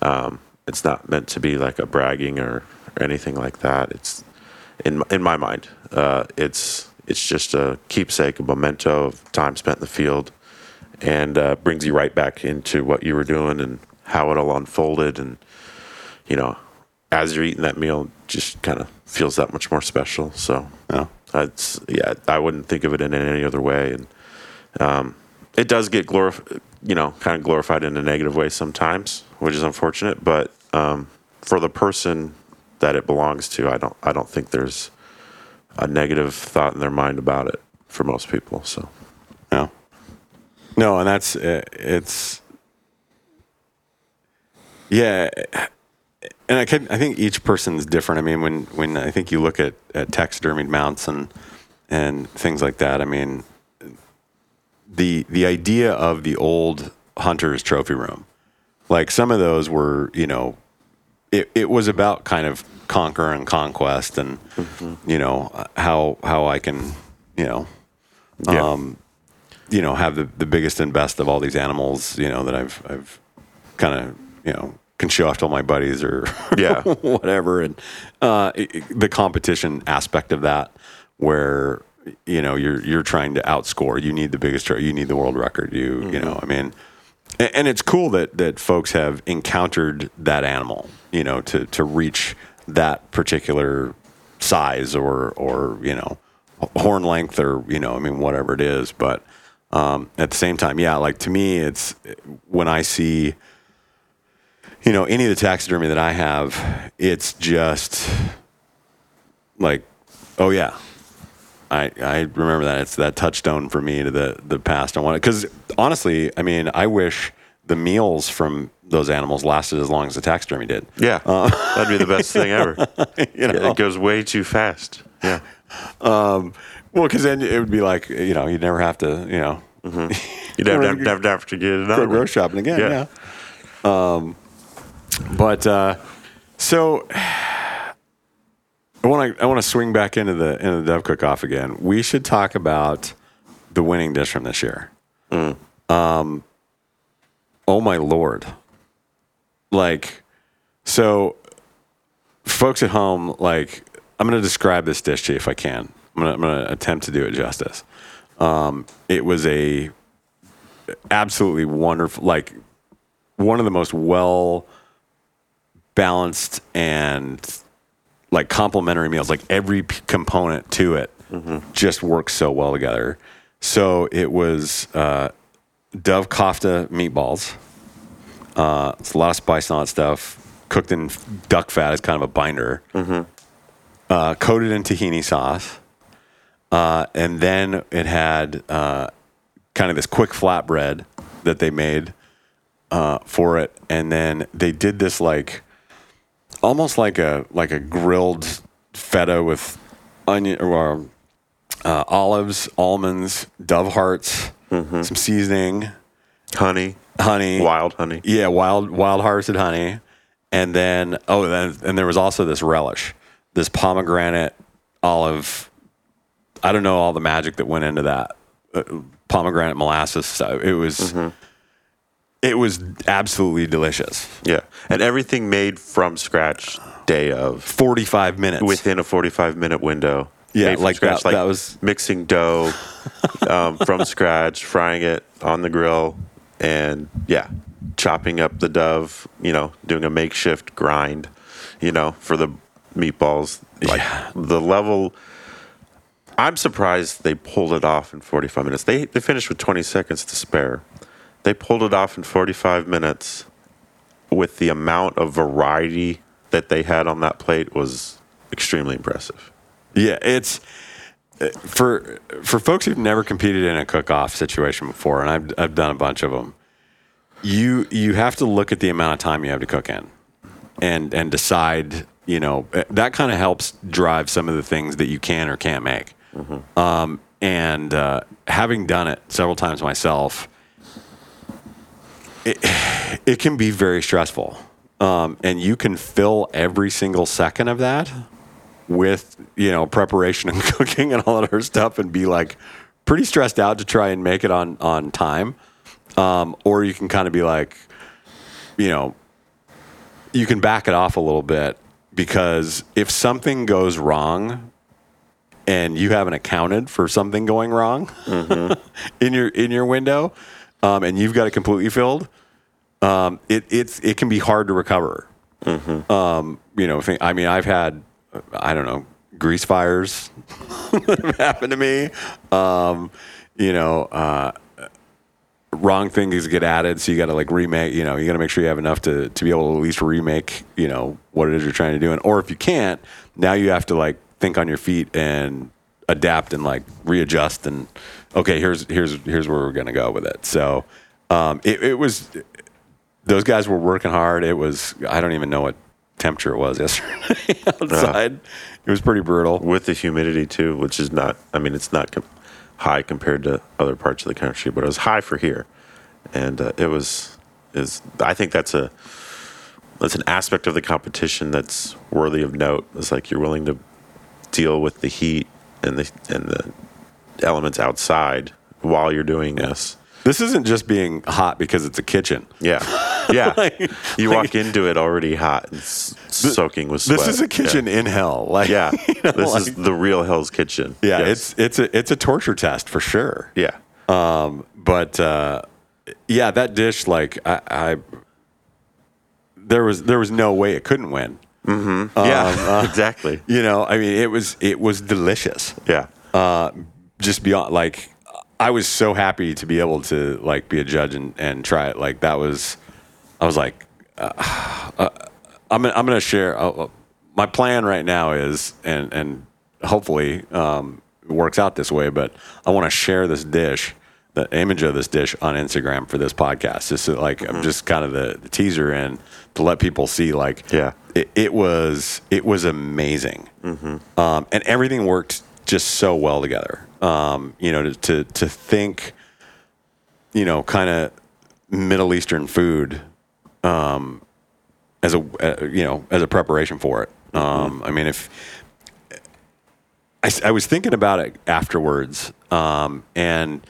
um, it's not meant to be like a bragging or, or anything like that. It's in in my mind. Uh, it's it's just a keepsake, a memento of time spent in the field, and uh, brings you right back into what you were doing and how it all unfolded. And you know, as you're eating that meal, just kind of feels that much more special. So Yeah. it's yeah, I wouldn't think of it in any other way, and um, it does get glorified, you know, kind of glorified in a negative way sometimes, which is unfortunate. But um, for the person that it belongs to, I don't, I don't think there's a negative thought in their mind about it for most people. So No. No, and that's uh, it's yeah, and I can I think each person's different. I mean, when when I think you look at at taxidermied mounts and and things like that, I mean, the the idea of the old hunter's trophy room, like some of those were, you know, it, it was about kind of conquer and conquest and you know how how I can you know yeah, um, you know, have the, the biggest and best of all these animals, you know, that I've I've kind of you know can show off to all my buddies or [laughs] Yeah. whatever, and uh, it- the competition aspect of that, where you know you're you're trying to outscore, you need the biggest, you need the world record, you you know, I mean, and, and it's cool that that folks have encountered that animal, you know, to to reach that particular size or or you know horn length or you know I mean whatever it is, but um, at the same time, yeah, like to me, it's when I see you know any of the taxidermy that I have, it's just like, oh yeah, I, I remember that. It's that touchstone for me to the the past. I want it because honestly, I mean, I wish the meals from those animals lasted as long as the taxidermy did. yeah, that'd be the best thing ever. [laughs] You know, Yeah, it goes way too fast. Yeah, well, because then it would be like you know you'd never have to you know [laughs] you'd have, have, have, have to get another go grocery shopping again. Yeah. Yeah. Um, but uh, so [sighs] I want to I want to swing back into the into the Dove Cook Off again. We should talk about the winning dish from this year. Um, oh my lord! Like, so folks at home, like, I'm going to describe this dish to you if I can. I'm going to I'm going to attempt to do it justice. Um, it was a absolutely wonderful, like one of the most well balanced and like complementary meals. Like every p- component to it just works so well together. So it was uh, dove kofta meatballs. Uh, it's a lot of spice all that stuff. Cooked in duck fat as kind of a binder. Uh, coated in tahini sauce. Uh, and then it had uh, kind of this quick flatbread that they made uh, for it, and then they did this like almost like a like a grilled feta with onion or uh, olives, almonds, dove hearts, some seasoning, honey, honey, wild honey. yeah, wild wild harvested honey, and then oh, then and there was also this relish, this pomegranate olive. I don't know all the magic that went into that uh, pomegranate molasses. So it was, it was absolutely delicious. Yeah, and everything made from scratch, day of, Forty five minutes within a forty-five minute window. Yeah, like that- that was- mixing dough um, from [laughs] scratch, frying it on the grill, and yeah, chopping up the dove. You know, doing a makeshift grind. You know, for the meatballs. Like the level. I'm surprised they pulled it off in 45 minutes. They they finished with 20 seconds to spare. They pulled it off in 45 minutes with the amount of variety that they had on that plate was extremely impressive. Yeah, it's for for folks who've never competed in a cook-off situation before, and I've I've done a bunch of them. You you have to look at the amount of time you have to cook in, and and decide. You know uh, that kind of helps drive some of the things that you can or can't make. Um, and uh, having done it several times myself, it, it can be very stressful. Um, and you can fill every single second of that with, you know, preparation and [laughs] cooking and all that other stuff and be like pretty stressed out to try and make it on, on time. Um, or you can kind of be like, you know, you can back it off a little bit because if something goes wrong and you haven't accounted for something going wrong [laughs] in your in your window, um, and you've got it completely filled, um, it it's it can be hard to recover. Um, you know, I mean, I've had I don't know grease fires [laughs] have happened to me. Um, you know, uh, wrong things get added, so you got to like remake. You know, you got to make sure you have enough to to be able to at least remake. You know what it is you're trying to do, and or if you can't, now you have to like think on your feet and adapt and like readjust and okay, here's here's here's where we're gonna go with it. So um, it, it was those guys were working hard. It was I don't even know what temperature it was [laughs] yesterday outside. It was pretty brutal. with the humidity too, which is not. I mean, it's not com- high compared to other parts of the country, but it was high for here, and uh, it was. Is I think that's a that's an aspect of the competition that's worthy of note. It's like you're willing to deal with the heat and the and the elements outside while you're doing this. This isn't just being hot because it's a kitchen. Yeah, [laughs] yeah. Like- you walk into it already hot and s- soaking with sweat. This is a Yeah. kitchen in hell. Like Yeah, [laughs] you know, this like- is the real Hell's Kitchen. yeah. Yes. It's it's a it's a torture test for sure. yeah. Um but uh, yeah, that dish, like I, I, there was there was no way it couldn't win. Mm hmm. Yeah, [laughs] exactly. You know, I mean, it was it was delicious. Yeah. Uh, just beyond like, I was so happy to be able to like be a judge and, and try it. Like that was, I was like, uh, uh, I'm gonna, I'm gonna share. Uh, uh, my plan right now is, and and hopefully um, it works out this way, but I want to share this dish, the image of this dish on Instagram for this podcast. Just so, like I'm just kind of the, the teaser in to let people see like Yeah. it, it was it was amazing, um, and everything worked just so well together. Um, you know, to, to to think, you know, kind of Middle Eastern food um, as a uh, you know as a preparation for it. Um, I mean, if I was thinking about it afterwards, um, and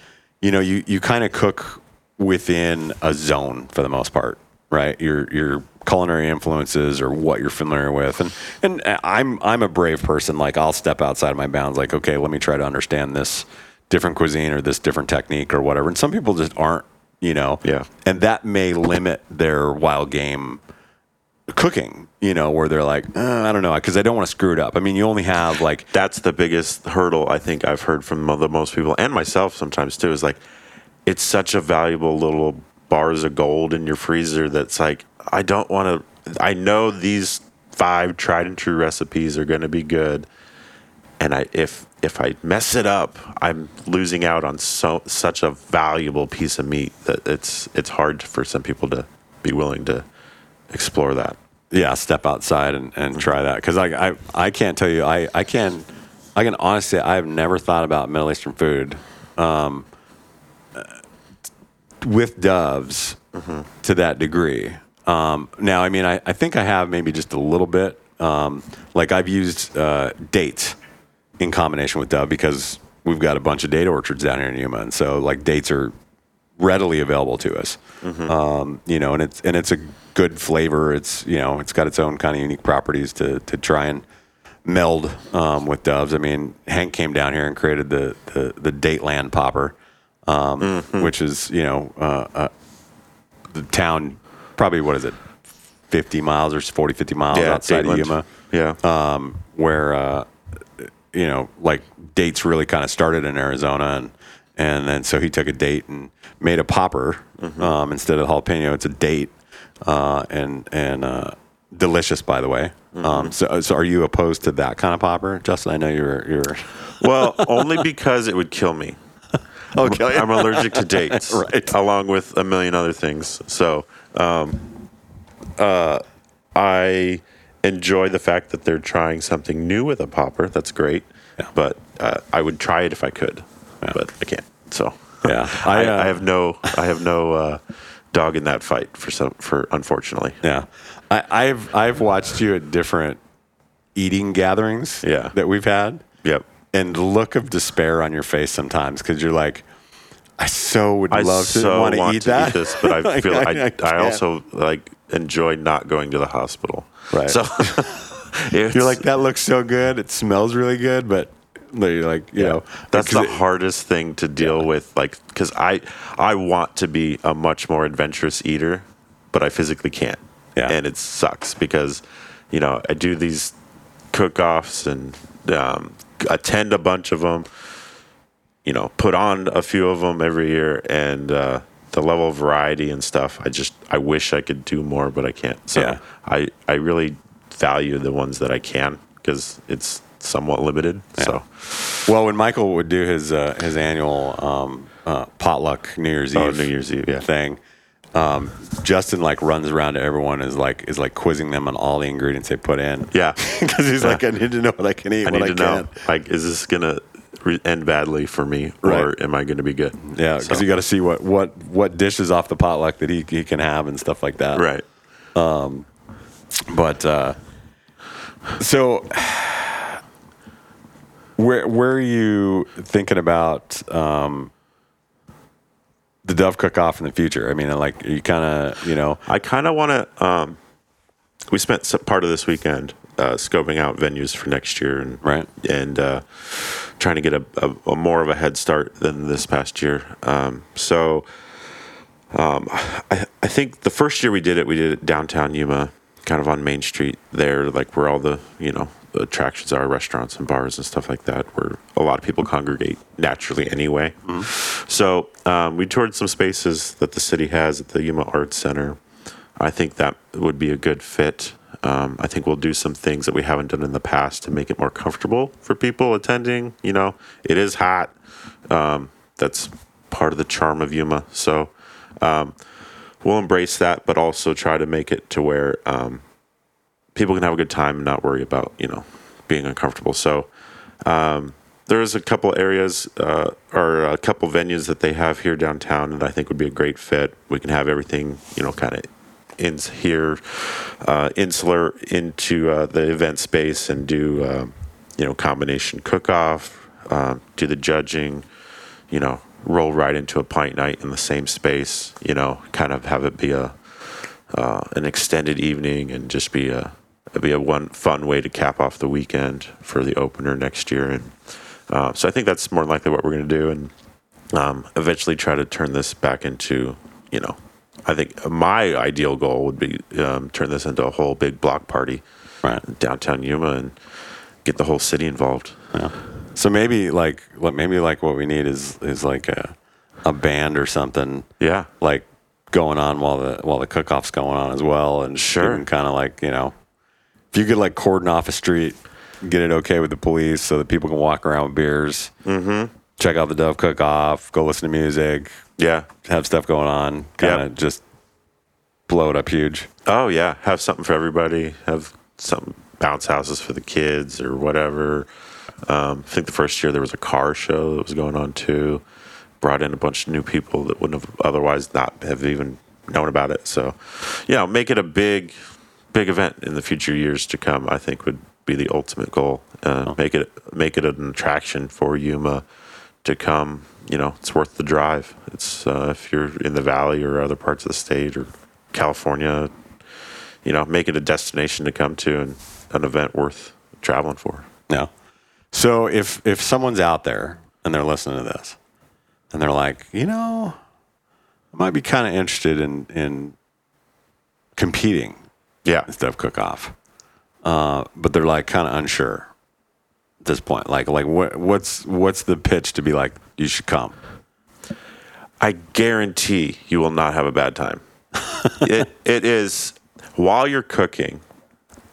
you know, you you kind of cook within a zone for the most part, right? Your your culinary influences or what you're familiar with, and and I'm I'm a brave person. Like I'll step outside of my bounds. Like okay, let me try to understand this different cuisine or this different technique or whatever. And some people just aren't, you know. Yeah. And that may limit their wild game cooking, you know, where they're like, uh, I don't know, because I don't want to screw it up. I mean, you only have like [laughs] That's the biggest hurdle I think I've heard from the most people and myself sometimes too is like it's such a valuable little bars of gold in your freezer that's like I don't want to I know these five tried and true recipes are going to be good and I if if I mess it up, I'm losing out on so such a valuable piece of meat that it's it's hard for some people to be willing to explore that. yeah, step outside and, and try that. Because I, I I can't tell you, I, I can I can honestly, I've never thought about Middle Eastern food um, with doves to that degree. Um, now, I mean, I, I think I have maybe just a little bit. Um, like I've used uh, dates in combination with dove because we've got a bunch of date orchards down here in Yuma, and so like dates are readily available to us. Um, you know, and it's and it's a good flavor. It's you know, it's got its own kind of unique properties to to try and meld um, with doves. I mean, Hank came down here and created the the, the Dateland popper, um, which is you know uh, uh, the town probably what is it 50 miles or 40, 50 miles Yeah, outside Dateland. of Yuma, Yeah. um, where uh, you know, like dates really kind of started in Arizona, and and then so he took a date and made a popper Mm-hmm. um, instead of jalapeno. It's a date, uh, and and uh, delicious, by the way. Mm-hmm. Um, so, so are you opposed to that kind of popper, Justin? I know you're you're. [laughs] well, only because it would kill me. Okay. I'm allergic to dates, [laughs] Right. along with a million other things. So, um, uh, I enjoy the fact that they're trying something new with a popper. That's great. Yeah. But uh, I would try it if I could, but I can't. So, Yeah, [laughs] I, I, uh, I have no, I have no uh, dog in that fight for some, for unfortunately. Yeah, I, I've I've watched you at different eating gatherings. Yeah. that we've had. Yep. and look of despair on your face sometimes because you're like, I so would I love to want to want eat to that. eat this, but I [laughs] Like, feel I, I, can't. also like enjoy not going to the hospital. Right. So [laughs] you're like that looks so good. It smells really good, but you're like you know that's the it- hardest thing to deal with. Like, because I I want to be a much more adventurous eater, but I physically can't. Yeah. And it sucks because you know I do these cook-offs and um, attend a bunch of them. You know, put on a few of them every year, and uh, the level of variety and stuff. I just I wish I could do more, but I can't. So Yeah. I I really value the ones that I can because it's somewhat limited. So. Well, when Michael would do his uh, his annual um, uh, potluck New Year's Oh, Eve New Year's Eve, yeah. thing, um, Justin like runs around to everyone is like is like quizzing them on all the ingredients they put in. Yeah. [laughs] because he's like, I need to know what I can eat, I what I to know, can't. like, is this gonna end badly for me, or am I gonna be good? Yeah, because So- you got to see what what what dishes off the potluck that he he can have and stuff like that. right. Um, But uh, so, [sighs] where where are you thinking about um, the Dove Cook Off in the future? I mean, like, are you kind of you know, I kind of want to. Um, we spent part of this weekend uh, scoping out venues for next year, and Right. and uh, trying to get a, a, a more of a head start than this past year. Um, so, um, I, I think the first year we did it, we did it downtown Yuma, kind of on Main Street there, like where all the you know the attractions are, restaurants and bars and stuff like that, where a lot of people congregate naturally anyway. So um, we toured some spaces that the city has at the Yuma Arts Center. I think that would be a good fit. Um, I think we'll do some things that we haven't done in the past to make it more comfortable for people attending. You know, it is hot. Um, that's part of the charm of Yuma. So um, we'll embrace that, but also try to make it to where um, people can have a good time and not worry about you know being uncomfortable. So um, there's a couple areas uh, or a couple venues that they have here downtown that I think would be a great fit. We can have everything you know kind of in here uh, insular into uh, the event space and do uh, you know combination cook off, uh, do the judging, you know roll right into a pint night in the same space. You know, kind of have it be a uh, an extended evening and just be a be a one fun way to cap off the weekend for the opener next year. And uh, so I think that's more likely what we're going to do, and um, eventually try to turn this back into you know. I think my ideal goal would be um, turn this into a whole big block party right? downtown Yuma and get the whole city involved. Yeah. So maybe like what maybe like what we need is is like a a band or something Yeah, like going on while the while the cook off's going on as well, and Sure. kind of like you know, if you could like cordon off a street, get it okay with the police so that people can walk around with beers, mm-hmm. Check out the Dove Cook Off, go listen to music, yeah. have stuff going on, kind of Yep. just blow it up huge. Oh yeah, have something for everybody. Have some bounce houses for the kids or whatever. Um, I think the first year there was a car show that was going on too. Brought in a bunch of new people that wouldn't have otherwise not have even known about it. So, yeah, make it a big, big event in the future years to come. I think would be the ultimate goal. Uh, Make it make it an attraction for Yuma to come. You know, it's worth the drive. It's uh, if you're in the valley or other parts of the state or California, you know, make it a destination to come to and an event worth traveling for. No. So if if someone's out there and they're listening to this and they're like, you know, I might be kind of interested in in competing Yeah. instead of cook off. Uh, but they're like kind of unsure this point. Like like what what's what's the pitch to be like you should come? I guarantee you will not have a bad time. [laughs] it, it is while you're cooking,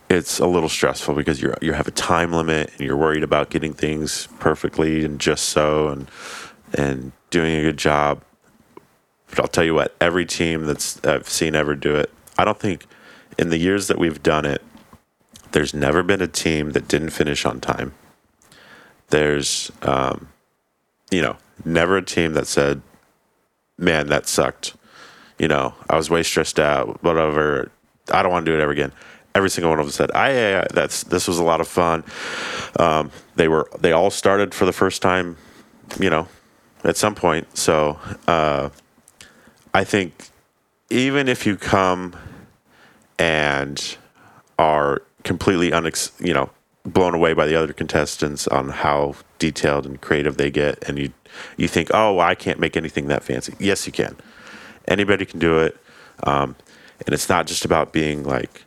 it's a little stressful because you're you have a time limit and you're worried about getting things perfectly and just so and and doing a good job. But I'll tell you what, every team that's I've seen ever do it, I don't think in the years that we've done it, there's never been a team that didn't finish on time. There's, um, you know, never a team that said, man, that sucked. You know, I was way stressed out, whatever. I don't want to do it ever again. Every single one of them said, I, I that's, this was a lot of fun. Um, they were, they all started for the first time, you know, at some point. So, uh, I think even if you come and are completely unex, you know, blown away by the other contestants on how detailed and creative they get, and you you think, oh, I can't make anything that fancy. Yes, you can. Anybody can do it, um, and it's not just about being like,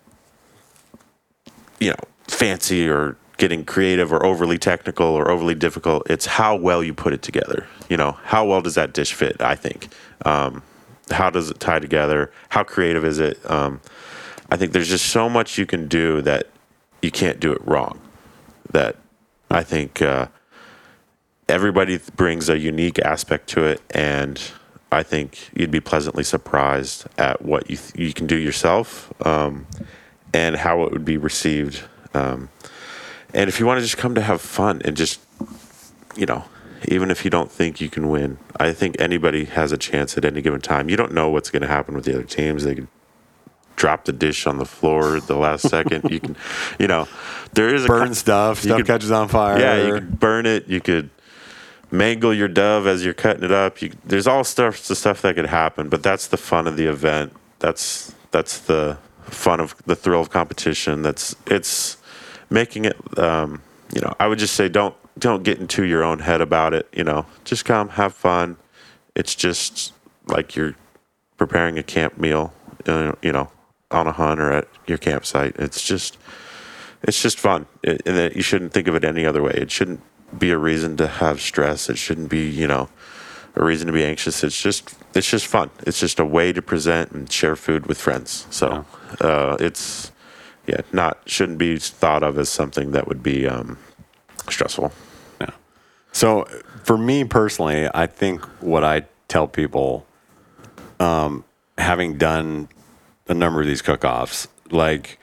you know, fancy or getting creative or overly technical or overly difficult. It's how well you put it together. You know, how well does that dish fit? I think. Um, how does it tie together? How creative is it? Um, I think there's just so much you can do that you can't do it wrong. That I think uh, everybody brings a unique aspect to it, and I think you'd be pleasantly surprised at what you th- you can do yourself um, and how it would be received. Um, and if you want to just come to have fun and just, you know, even if you don't think you can win, I think anybody has a chance at any given time. You don't know what's going to happen with the other teams. They could drop the dish on the floor at the last second. You can, [laughs] you know, there is a Burn stuff, stuff could- catches on fire. Yeah, you could burn it. You could mangle your dove as you're cutting it up. You, there's all sorts of stuff that could happen, but that's the fun of the event. That's that's the fun of the thrill of competition. That's it's making it. Um, you know, I would just say don't don't get into your own head about it. You know, just come have fun. It's just like you're preparing a camp meal. Uh, you know, on a hunt or at your campsite. It's just it's just fun, it, and that you shouldn't think of it any other way. It shouldn't be a reason to have stress. It shouldn't be, you know, a reason to be anxious. It's just, it's just fun. It's just a way to present and share food with friends. So, uh, it's, yeah, not shouldn't be thought of as something that would be um, stressful. Yeah. So for me personally, I think what I tell people, um, having done a number of these cook-offs, like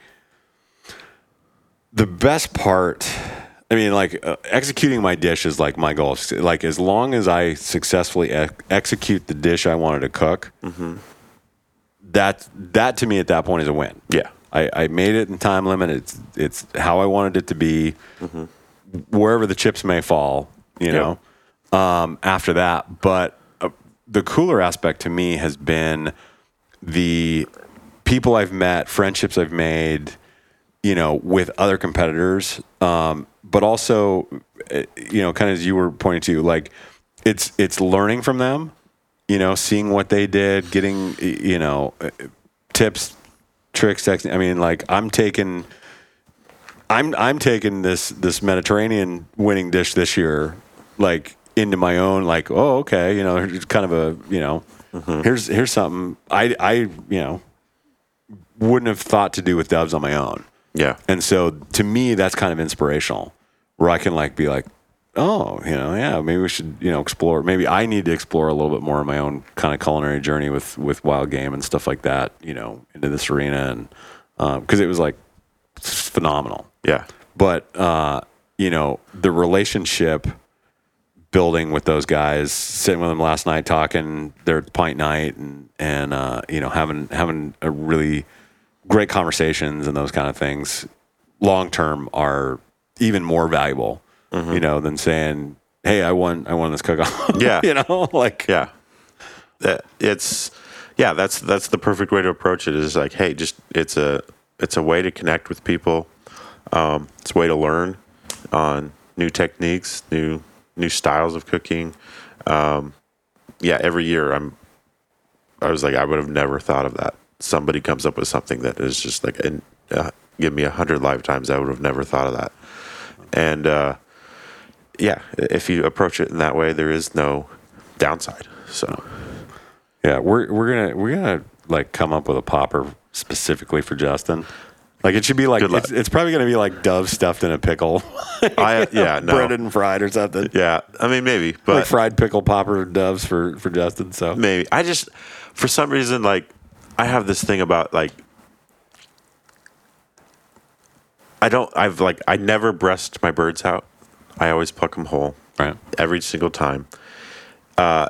the best part. I mean, like uh, executing my dish is like my goal. Like as long as I successfully ex- execute the dish I wanted to cook, that that to me at that point is a win. Yeah. I, I made it in time limit. It's it's how I wanted it to be. Wherever the chips may fall, you Yep. know. Um, after that, but uh, the cooler aspect to me has been the people I've met, friendships I've made, you know, with other competitors, um, but also, uh, you know, kind of as you were pointing to, like it's it's learning from them, you know, seeing what they did, getting you know uh, tips, tricks. Texting. I mean, like I'm taking. I'm I'm taking this this Mediterranean winning dish this year, like into my own. Like, oh, okay, you know, it's kind of a you know, here's here's something I I you know wouldn't have thought to do with doves on my own. Yeah. And so to me, that's kind of inspirational, where I can like be like, oh, you know, yeah, maybe we should, you know, explore. Maybe I need to explore a little bit more of my own kind of culinary journey with with wild game and stuff like that, you know, into this arena, and because it was like phenomenal. Yeah. But uh, you know, the relationship building with those guys, sitting with them last night, talking their pint night, and and uh, you know, having having a really great conversations and those kind of things, long term are even more valuable, you know, than saying, "Hey, I won, I won this cook off." [laughs] Yeah. you know, like Yeah. That it's yeah, that's that's the perfect way to approach it is like, hey, just it's a it's a way to connect with people. Um, it's a way to learn on new techniques, new new styles of cooking. Um, yeah, every year I'm I was like I would have never thought of that. Somebody comes up with something that is just like and uh, give me a hundred lifetimes, I would have never thought of that. And uh, yeah, if you approach it in that way, there is no downside. So Yeah, we're we're gonna we're gonna like come up with a popper specifically for Justin. Like it should be like it's, it's probably gonna be like dove stuffed in a pickle, [laughs] I yeah [laughs] no breaded and fried or something. yeah I mean maybe like but fried pickle popper doves for for Justin. So maybe I just for some reason like I have this thing about like I don't I've like I never breast my birds out. I always pluck them whole right, every single time. Uh,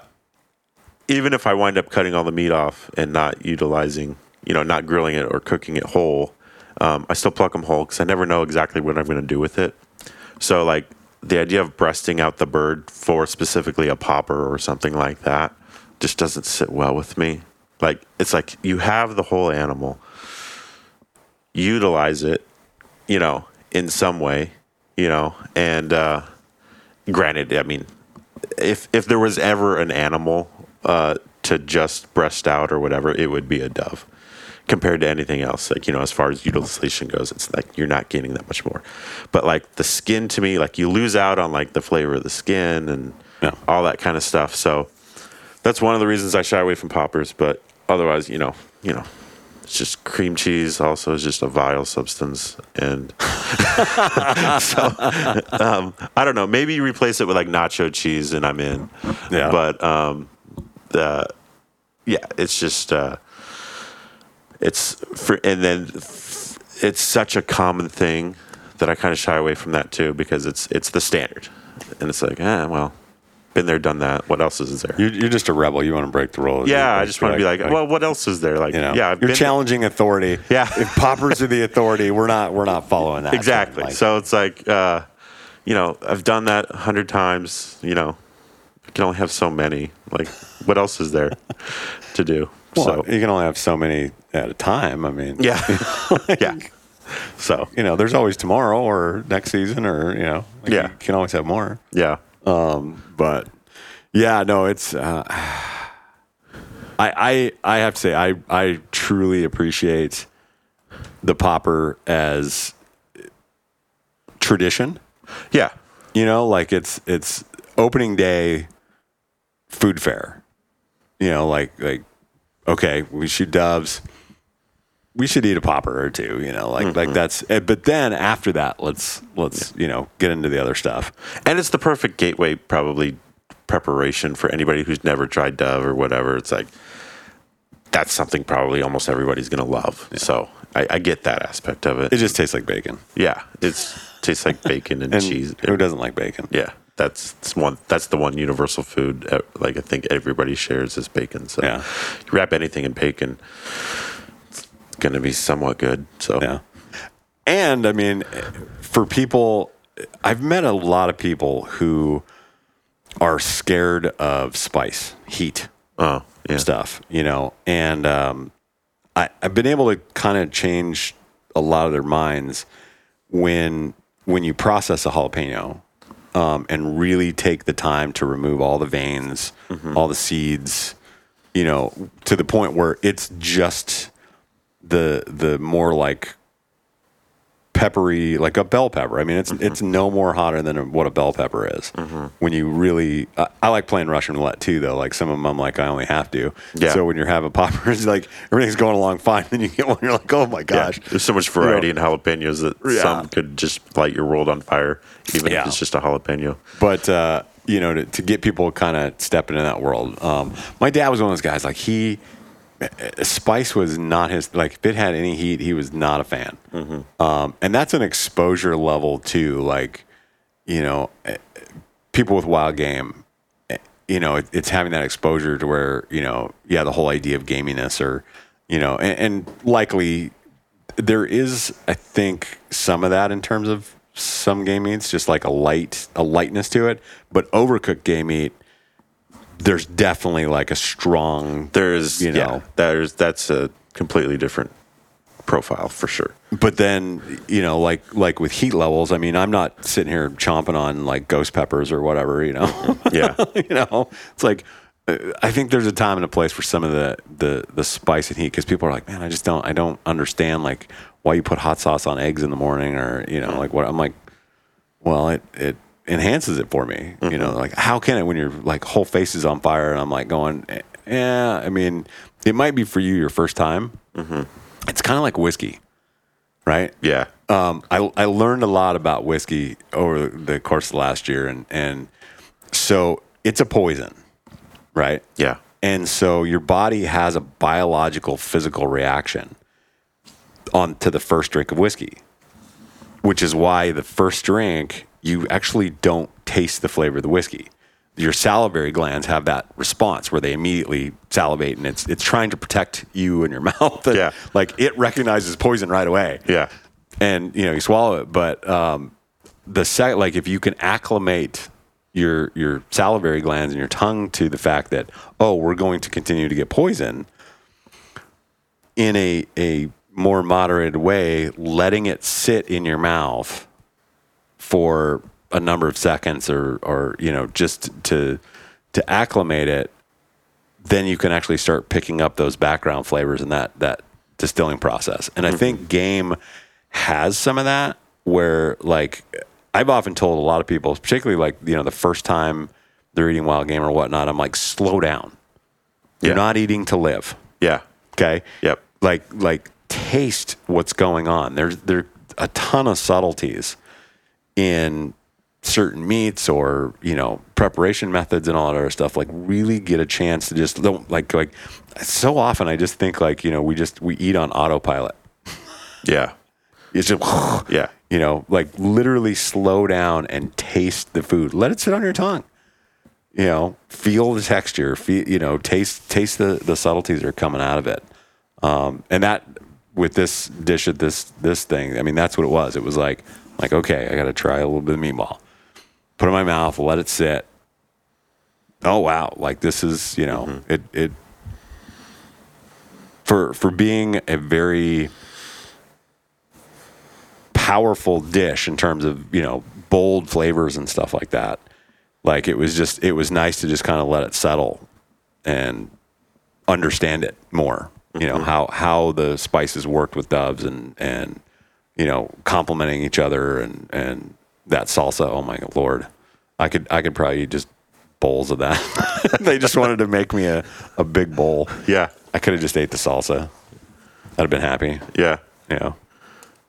even if I wind up cutting all the meat off and not utilizing, you know, not grilling it or cooking it whole, um, I still pluck them whole because I never know exactly what I'm going to do with it. So, like the idea of breasting out the bird for specifically a popper or something like that just doesn't sit well with me. Like it's like you have the whole animal, utilize it, you know, in some way, you know, and uh, granted, I mean, if if there was ever an animal uh, to just breast out or whatever, it would be a dove. Compared to anything else, like you know, as far as utilization goes, it's like you're not gaining that much more. But like the skin, to me, like you lose out on like the flavor of the skin and Yeah. all that kind of stuff. So that's one of the reasons I shy away from poppers. But otherwise, you know, you know, it's just cream cheese. Also, is just a vile substance, and [laughs] so um, I don't know. Maybe you replace it with like nacho cheese, and I'm in. Yeah. But um, the yeah, it's just uh, it's for and then it's such a common thing that I kind of shy away from that too because it's it's the standard, and it's like, ah, well, been there, done that. What else is there? you're, you're just a rebel. You want to break the rules. yeah, I just want to be like, well, what else is there? Like, you know, yeah, I've you're been- challenging authority. Yeah. [laughs] if poppers are the authority, we're not we're not following that. Exactly. Like, so it's like, uh, you know, I've done that a hundred times. You know, I can only have so many. Like, what else is there to do? well, so you can only have so many at a time. I mean, yeah, [laughs] [laughs] yeah. So you know, there's always tomorrow or next season or you know, like, Yeah. you can always have more. yeah, but yeah, no, it's. Uh, I I I have to say I I truly appreciate the popper as tradition. yeah, You know, like it's it's opening day food fare. You know, like like okay, we shoot doves. We should eat a popper or two. You know, like like that's. eh, But then after that, let's let's you know get into the other stuff. and it's the perfect gateway, probably preparation for anybody who's never tried dove or whatever. It's like that's something probably almost everybody's gonna love. So I, I get that aspect of it. It just tastes like bacon. yeah, it's tastes like bacon and, [laughs] And cheese. who doesn't like bacon? Yeah, that's one. That's the one universal food. uh, Like I think everybody shares is bacon. So Yeah. you wrap anything in bacon, going to be somewhat good. So Yeah. And I mean, for people, I've met a lot of people who are scared of spice, heat oh yeah, stuff, you know, and um, I, I've been able to kind of change a lot of their minds when when you process a jalapeno um, and really take the time to remove all the veins, all the seeds, you know, to the point where it's just the the more like peppery, like a bell pepper. I mean, it's it's no more hotter than what a bell pepper is. When you really, I, I like playing Russian roulette too, though. Like some of them, I'm like, I only have to. Yeah. So when you're having poppers, [laughs] like everything's going along fine, [laughs] then you get one, you're like, oh my yeah. gosh. There's so much variety in jalapenos that Yeah. some could just light your world on fire, even Yeah. if it's just a jalapeno. but uh, you know, to, to get people kind of stepping in that world. Um, my dad was one of those guys. Like he, spice was not his. Like if it had any heat, he was not a fan. Um, and that's an exposure level too. Like you know, eh, people with wild game. eh, You know, it, it's having that exposure to where you know, yeah, the whole idea of gaminess, or you know, and, and likely there is, I think, some of that in terms of some game meats, just like a light, a lightness to it. But overcooked game meat, there's definitely like a strong. There's You yeah, know. there's that's a completely different profile for sure. But then you know, like like with heat levels, I mean, I'm not sitting here chomping on like ghost peppers or whatever. You know, Yeah. [laughs] you know, it's like. uh, I think there's a time and a place for some of the the the spice and heat because people are like, man, I just don't, I don't understand like why you put hot sauce on eggs in the morning or you know like what I'm like well it it enhances it for me you know like how can it when your like whole face is on fire and I'm like going yeah I mean it might be for you your first time it's kind of like whiskey right Yeah. um, I, I learned a lot about whiskey over the course of last year, and and so it's a poison, right? Yeah. And so your body has a biological physical reaction on to the first drink of whiskey, which is why the first drink you actually don't taste the flavor of the whiskey. Your salivary glands have that response where they immediately salivate, and it's it's trying to protect you and your [laughs] mouth. And, Yeah. like it recognizes poison right away Yeah. and you know you swallow it but um the sec like if you can acclimate your your salivary glands and your tongue to the fact that oh we're going to continue to get poison in a a more moderated way letting it sit in your mouth for a number of seconds or or you know just to to acclimate it then you can actually start picking up those background flavors in that that distilling process. And I mm-hmm. think game has some of that where like I've often told a lot of people, particularly like, you know, the first time they're eating wild game or whatnot, I'm like, slow down. You're Yeah. not eating to live. Yeah. Okay. Yep. Like like taste what's going on. There's there a ton of subtleties in certain meats or you know preparation methods and all that other stuff like really get a chance to just don't like like so often i just think like you know we just we eat on autopilot. Yeah. it's just [laughs] Yeah. you know like literally slow down and taste the food. Let it sit on your tongue. You know feel the texture feel you know taste taste the the subtleties that are coming out of it. Um and that with this dish at this this thing i mean that's what it was. It was like like okay i gotta try a little bit of meatball. Put it in my mouth let it sit. Oh wow. Like this is you know mm-hmm. it it for for being a very powerful dish in terms of you know bold flavors and stuff like that like it was just it was nice to just kind of let it settle and understand it more you know mm-hmm. how how the spices worked with doves and and you know complimenting each other and and that salsa oh my lord i could i could probably eat just bowls of that [laughs] they just wanted to make me a, a big bowl Yeah. i could have just ate the salsa i'd have been happy Yeah. you know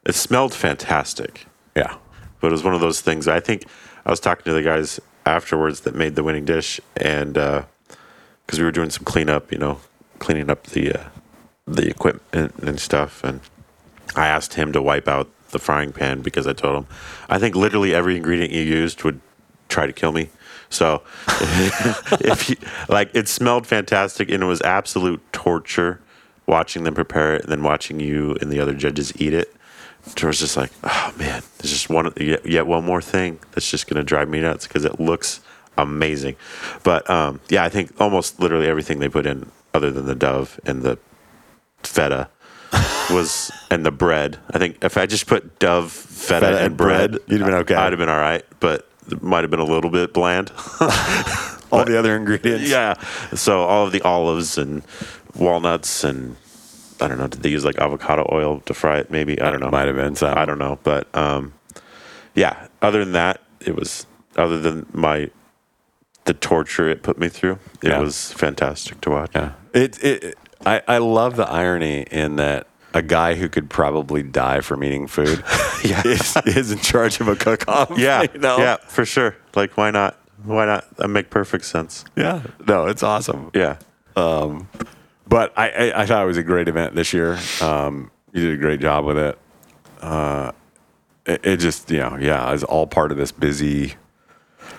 It smelled fantastic. yeah but it was one of those things. I think I was talking to the guys afterwards that made the winning dish, and because we were doing some cleanup, you know, cleaning up the uh, the equipment and stuff, and I asked him to wipe out the frying pan because I told him I think literally every ingredient you used would try to kill me. So [laughs] if you, like it smelled fantastic and it was absolute torture watching them prepare it and then watching you and the other judges eat it. It was just like, oh man, there's just one yet, yet one more thing that's just gonna drive me nuts because it looks amazing. But um, yeah, I think almost literally everything they put in, other than the dove and the feta, was and the bread. I think if I just put dove, feta, Feta and, and bread, bread, you'd have been okay. I'd have been all right, but it might have been a little bit bland. [laughs] all the other ingredients yeah. So all of the olives and walnuts and I don't know. Did they use like avocado oil to fry it? Maybe I don't know. might have been so I don't know, but um, yeah. Other than that, it was other than my the torture it put me through. It Yeah. was fantastic to watch. Yeah. It, it, I, I love the irony in that a guy who could probably die from eating food [laughs] Yeah. [laughs] is, is in charge of a cook off. Yeah, You know? yeah, for sure. Like, why not? Why not? That make perfect sense. Yeah. No, it's awesome. Yeah, But I, I, I thought it was a great event this year. Um, you did a great job with it. Uh, it, it just, you know, yeah, it's all part of this busy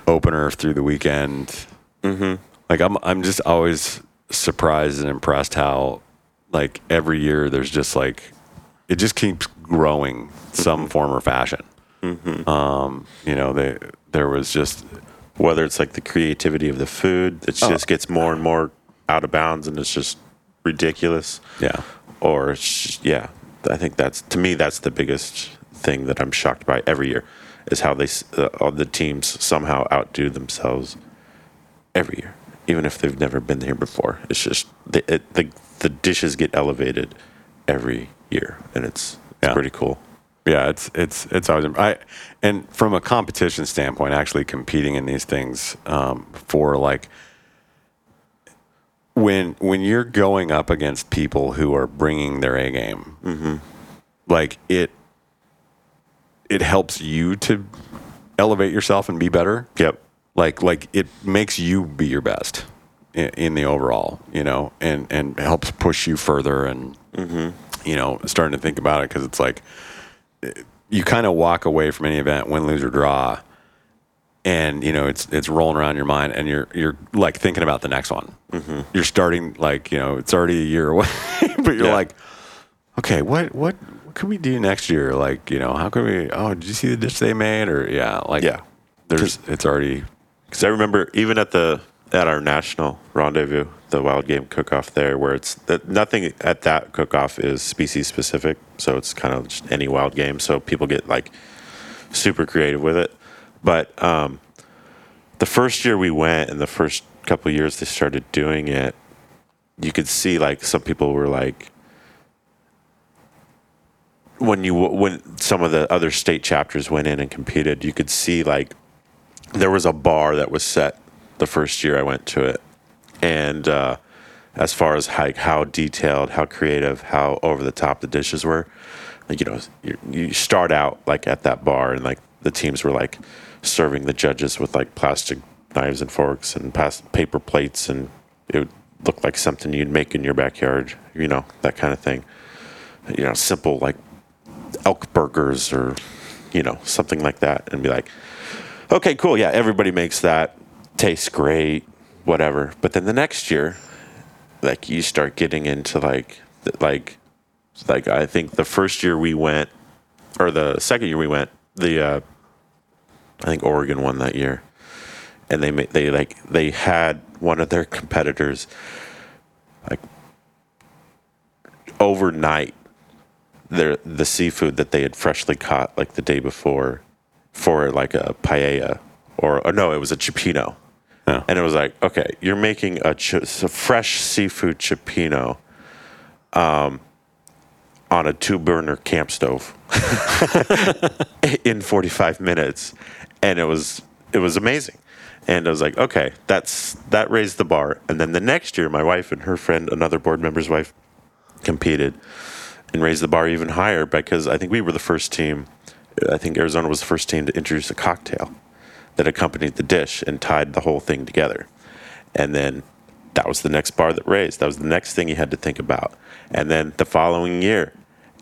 opener through the weekend. Mm-hmm. Like I'm, I'm just always surprised and impressed how, like every year, there's just like, it just keeps growing some form or fashion. Um, you know, they, there was just whether it's like the creativity of the food that Oh. just gets more and more out of bounds and it's just ridiculous. yeah, or yeah, I think that's to me that's the biggest thing that I'm shocked by every year is how they uh, all the teams somehow outdo themselves every year, even if they've never been here before. It's just the it, the the dishes get elevated every year, and it's It's Yeah. pretty cool. Yeah, it's it's it's always I and from a competition standpoint, actually competing in these things um, for like when when you're going up against people who are bringing their A game, like it it helps you to elevate yourself and be better. Yep. Like like it makes you be your best in, in the overall, you know, and and helps push you further and you know starting to think about it because it's like you kind of walk away from any event, win, lose or draw, and you know it's it's rolling around your mind, and you're you're like thinking about the next one. Mm-hmm. You're starting like you know it's already a year away, [laughs] but you're Yeah. like, okay, what what what can we do next year? Like you know how can we? Oh, did you see the dish they made? Or yeah, like Yeah. there's it's already Because I remember even at the at our national rendezvous, the wild game cook off there, where it's that nothing at that cook off is species specific, so it's kind of just any wild game. So people get like super creative with it. But um, the first year we went, and the first couple years they started doing it, you could see like some people were like when you when some of the other state chapters went in and competed, you could see like there was a bar that was set the first year I went to it, and uh, as far as like how detailed, how creative, how over the top the dishes were, like you know, you, you start out like at that bar, and like the teams were like serving the judges with like plastic knives and forks and paper plates, and it would look like something you'd make in your backyard, you know, that kind of thing. You know, simple like elk burgers or you know something like that, and be like okay, cool. Yeah, everybody makes that. Tastes great, whatever. But then the next year, like you start getting into like, like, like I think the first year we went, or the second year we went, the uh, I think Oregon won that year, and they they like they had one of their competitors like overnight their the seafood that they had freshly caught like the day before for like a paella or, or no, it was a cioppino. Yeah. And it was like, okay, you're making a, ch- a fresh seafood cioppino um, on a two burner camp stove [laughs] in 45 minutes. And it was, it was amazing. And I was like, okay, that's, that raised the bar. And then the next year, my wife and her friend, another board member's wife, competed and raised the bar even higher because I think we were the first team. I think Arizona was the first team to introduce a cocktail that accompanied the dish and tied the whole thing together. And then that was the next bar that raised. That was the next thing you had to think about. And then the following year,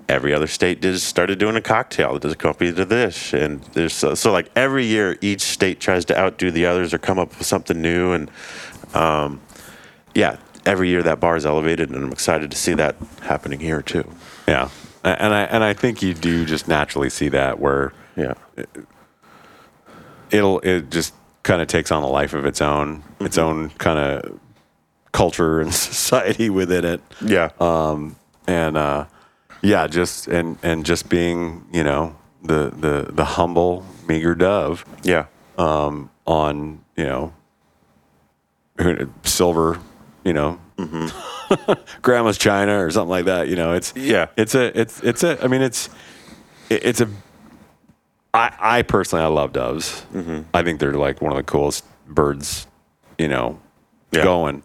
every other state did started doing a cocktail that accompanied the dish. And there's so, so like every year, each state tries to outdo the others or come up with something new. And um, yeah, every year that bar is elevated, and I'm excited to see that happening here too. yeah, and I and I think you do just naturally see that where Yeah. it'll it just kind of takes on a life of its own, its own kind of culture and [laughs] society within it. Yeah. Um, and uh, yeah, just and and just being you know the the the humble meager dove yeah. um, on you know silver, you know, [laughs] grandma's china or something like that. You know, it's Yeah. it's a it's it's a. I mean, it's it, it's a. I I personally I love doves. I think they're like one of the coolest birds, you know, Yeah. going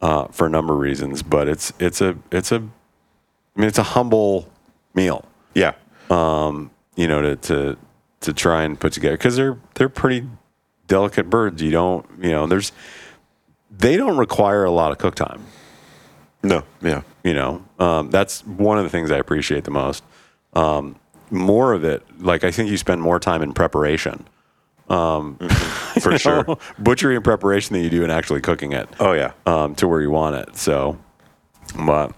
uh, for a number of reasons. But it's it's a it's a. I mean, it's a humble meal Yeah. Um, you know, to to to try and put together because they're they're pretty delicate birds. You don't, you know, there's they don't require a lot of cook time. No. Yeah. You know, um, that's one of the things I appreciate the most. Um, more of it, like I think you spend more time in preparation, [laughs] [laughs] For sure. butchery and preparation than you do in actually cooking it. Oh yeah. um, to where you want it. So, but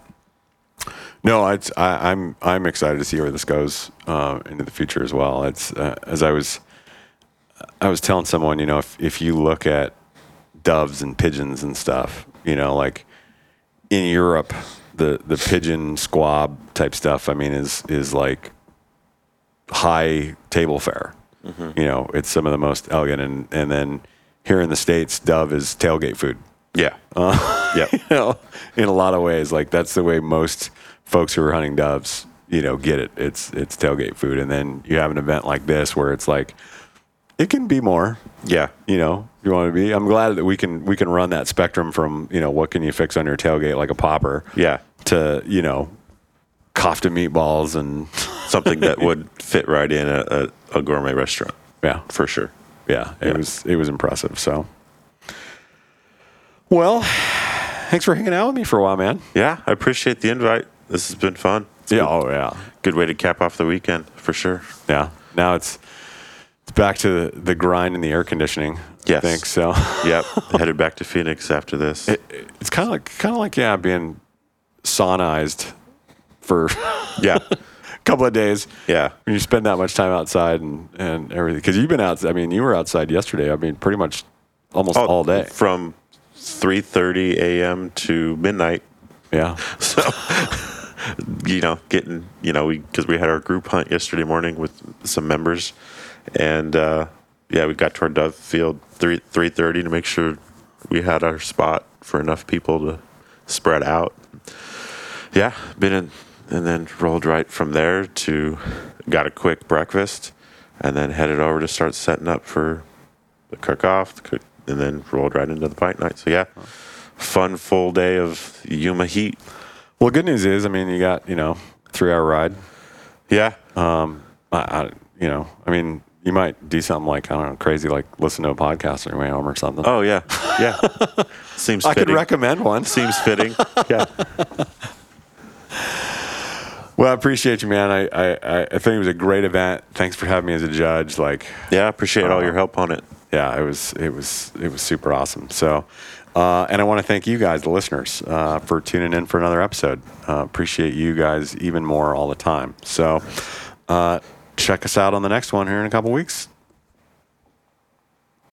no, it's, I, I'm I'm excited to see where this goes uh, into the future as well. It's uh, as I was I was telling someone, you know, if if you look at doves and pigeons and stuff, you know, like in Europe, the the pigeon squab type stuff, I mean, is is like high table fare. Mm-hmm. You know, it's some of the most elegant, and and then here in the states, dove is tailgate food Yeah. yeah. [laughs] you know, in a lot of ways. Like that's the way most folks who are hunting doves, you know, get it. It's it's tailgate food, and then you have an event like this where it's like it can be more. Yeah. You know, you want to be. I'm glad that we can we can run that spectrum from you know what can you fix on your tailgate like a popper, Yeah. to you know, kofta meatballs and Something that [laughs] would fit right in a, a, a gourmet restaurant yeah, for sure. yeah. It Yeah. was it was impressive. So, well, thanks for hanging out with me for a while, man. Yeah. I appreciate the invite. This has been fun. It's Yeah. good- Oh yeah. Good way to cap off the weekend for sure. Yeah. Now it's it's back to the, grind and the air conditioning. Yes. I think so. [laughs] Yep. [laughs] Headed back to Phoenix after this. it's kind of like kind of like yeah, being saunized for [laughs] yeah, a couple of days. Yeah. When you spend that much time outside and and everything, because you've been out. I mean, you were outside yesterday. I mean, pretty much almost Oh, all day. From 3:30 a.m. to midnight. Yeah. So, you know, getting, you know, we because we had our group hunt yesterday morning with some members, and uh, yeah, we got to our dove field three three thirty to make sure we had our spot for enough people to spread out. Yeah, been in, and then rolled right from there to got a quick breakfast, and then headed over to start setting up for the cook off, and then rolled right into the bike night. So yeah, fun full day of Yuma heat. Well, good news is, I mean, you got you know three hour ride. Yeah. Um, I, I you know, I mean, you might do something like I don't know, crazy, like listen to a podcast on your way home or something. Oh yeah. Yeah. [laughs] Seems I fitting. could recommend one. Seems fitting. [laughs] Yeah. Well, I appreciate you, man. I, I, I- think it was a great event. Thanks for having me as a judge. Like, Yeah. I Appreciate all your help on it. yeah, it was it was it was super awesome. So, uh, and I want to thank you guys, the listeners, uh, for tuning in for another episode. Uh, appreciate you guys even more all the time. So, uh, check us out on the next one here in a couple weeks.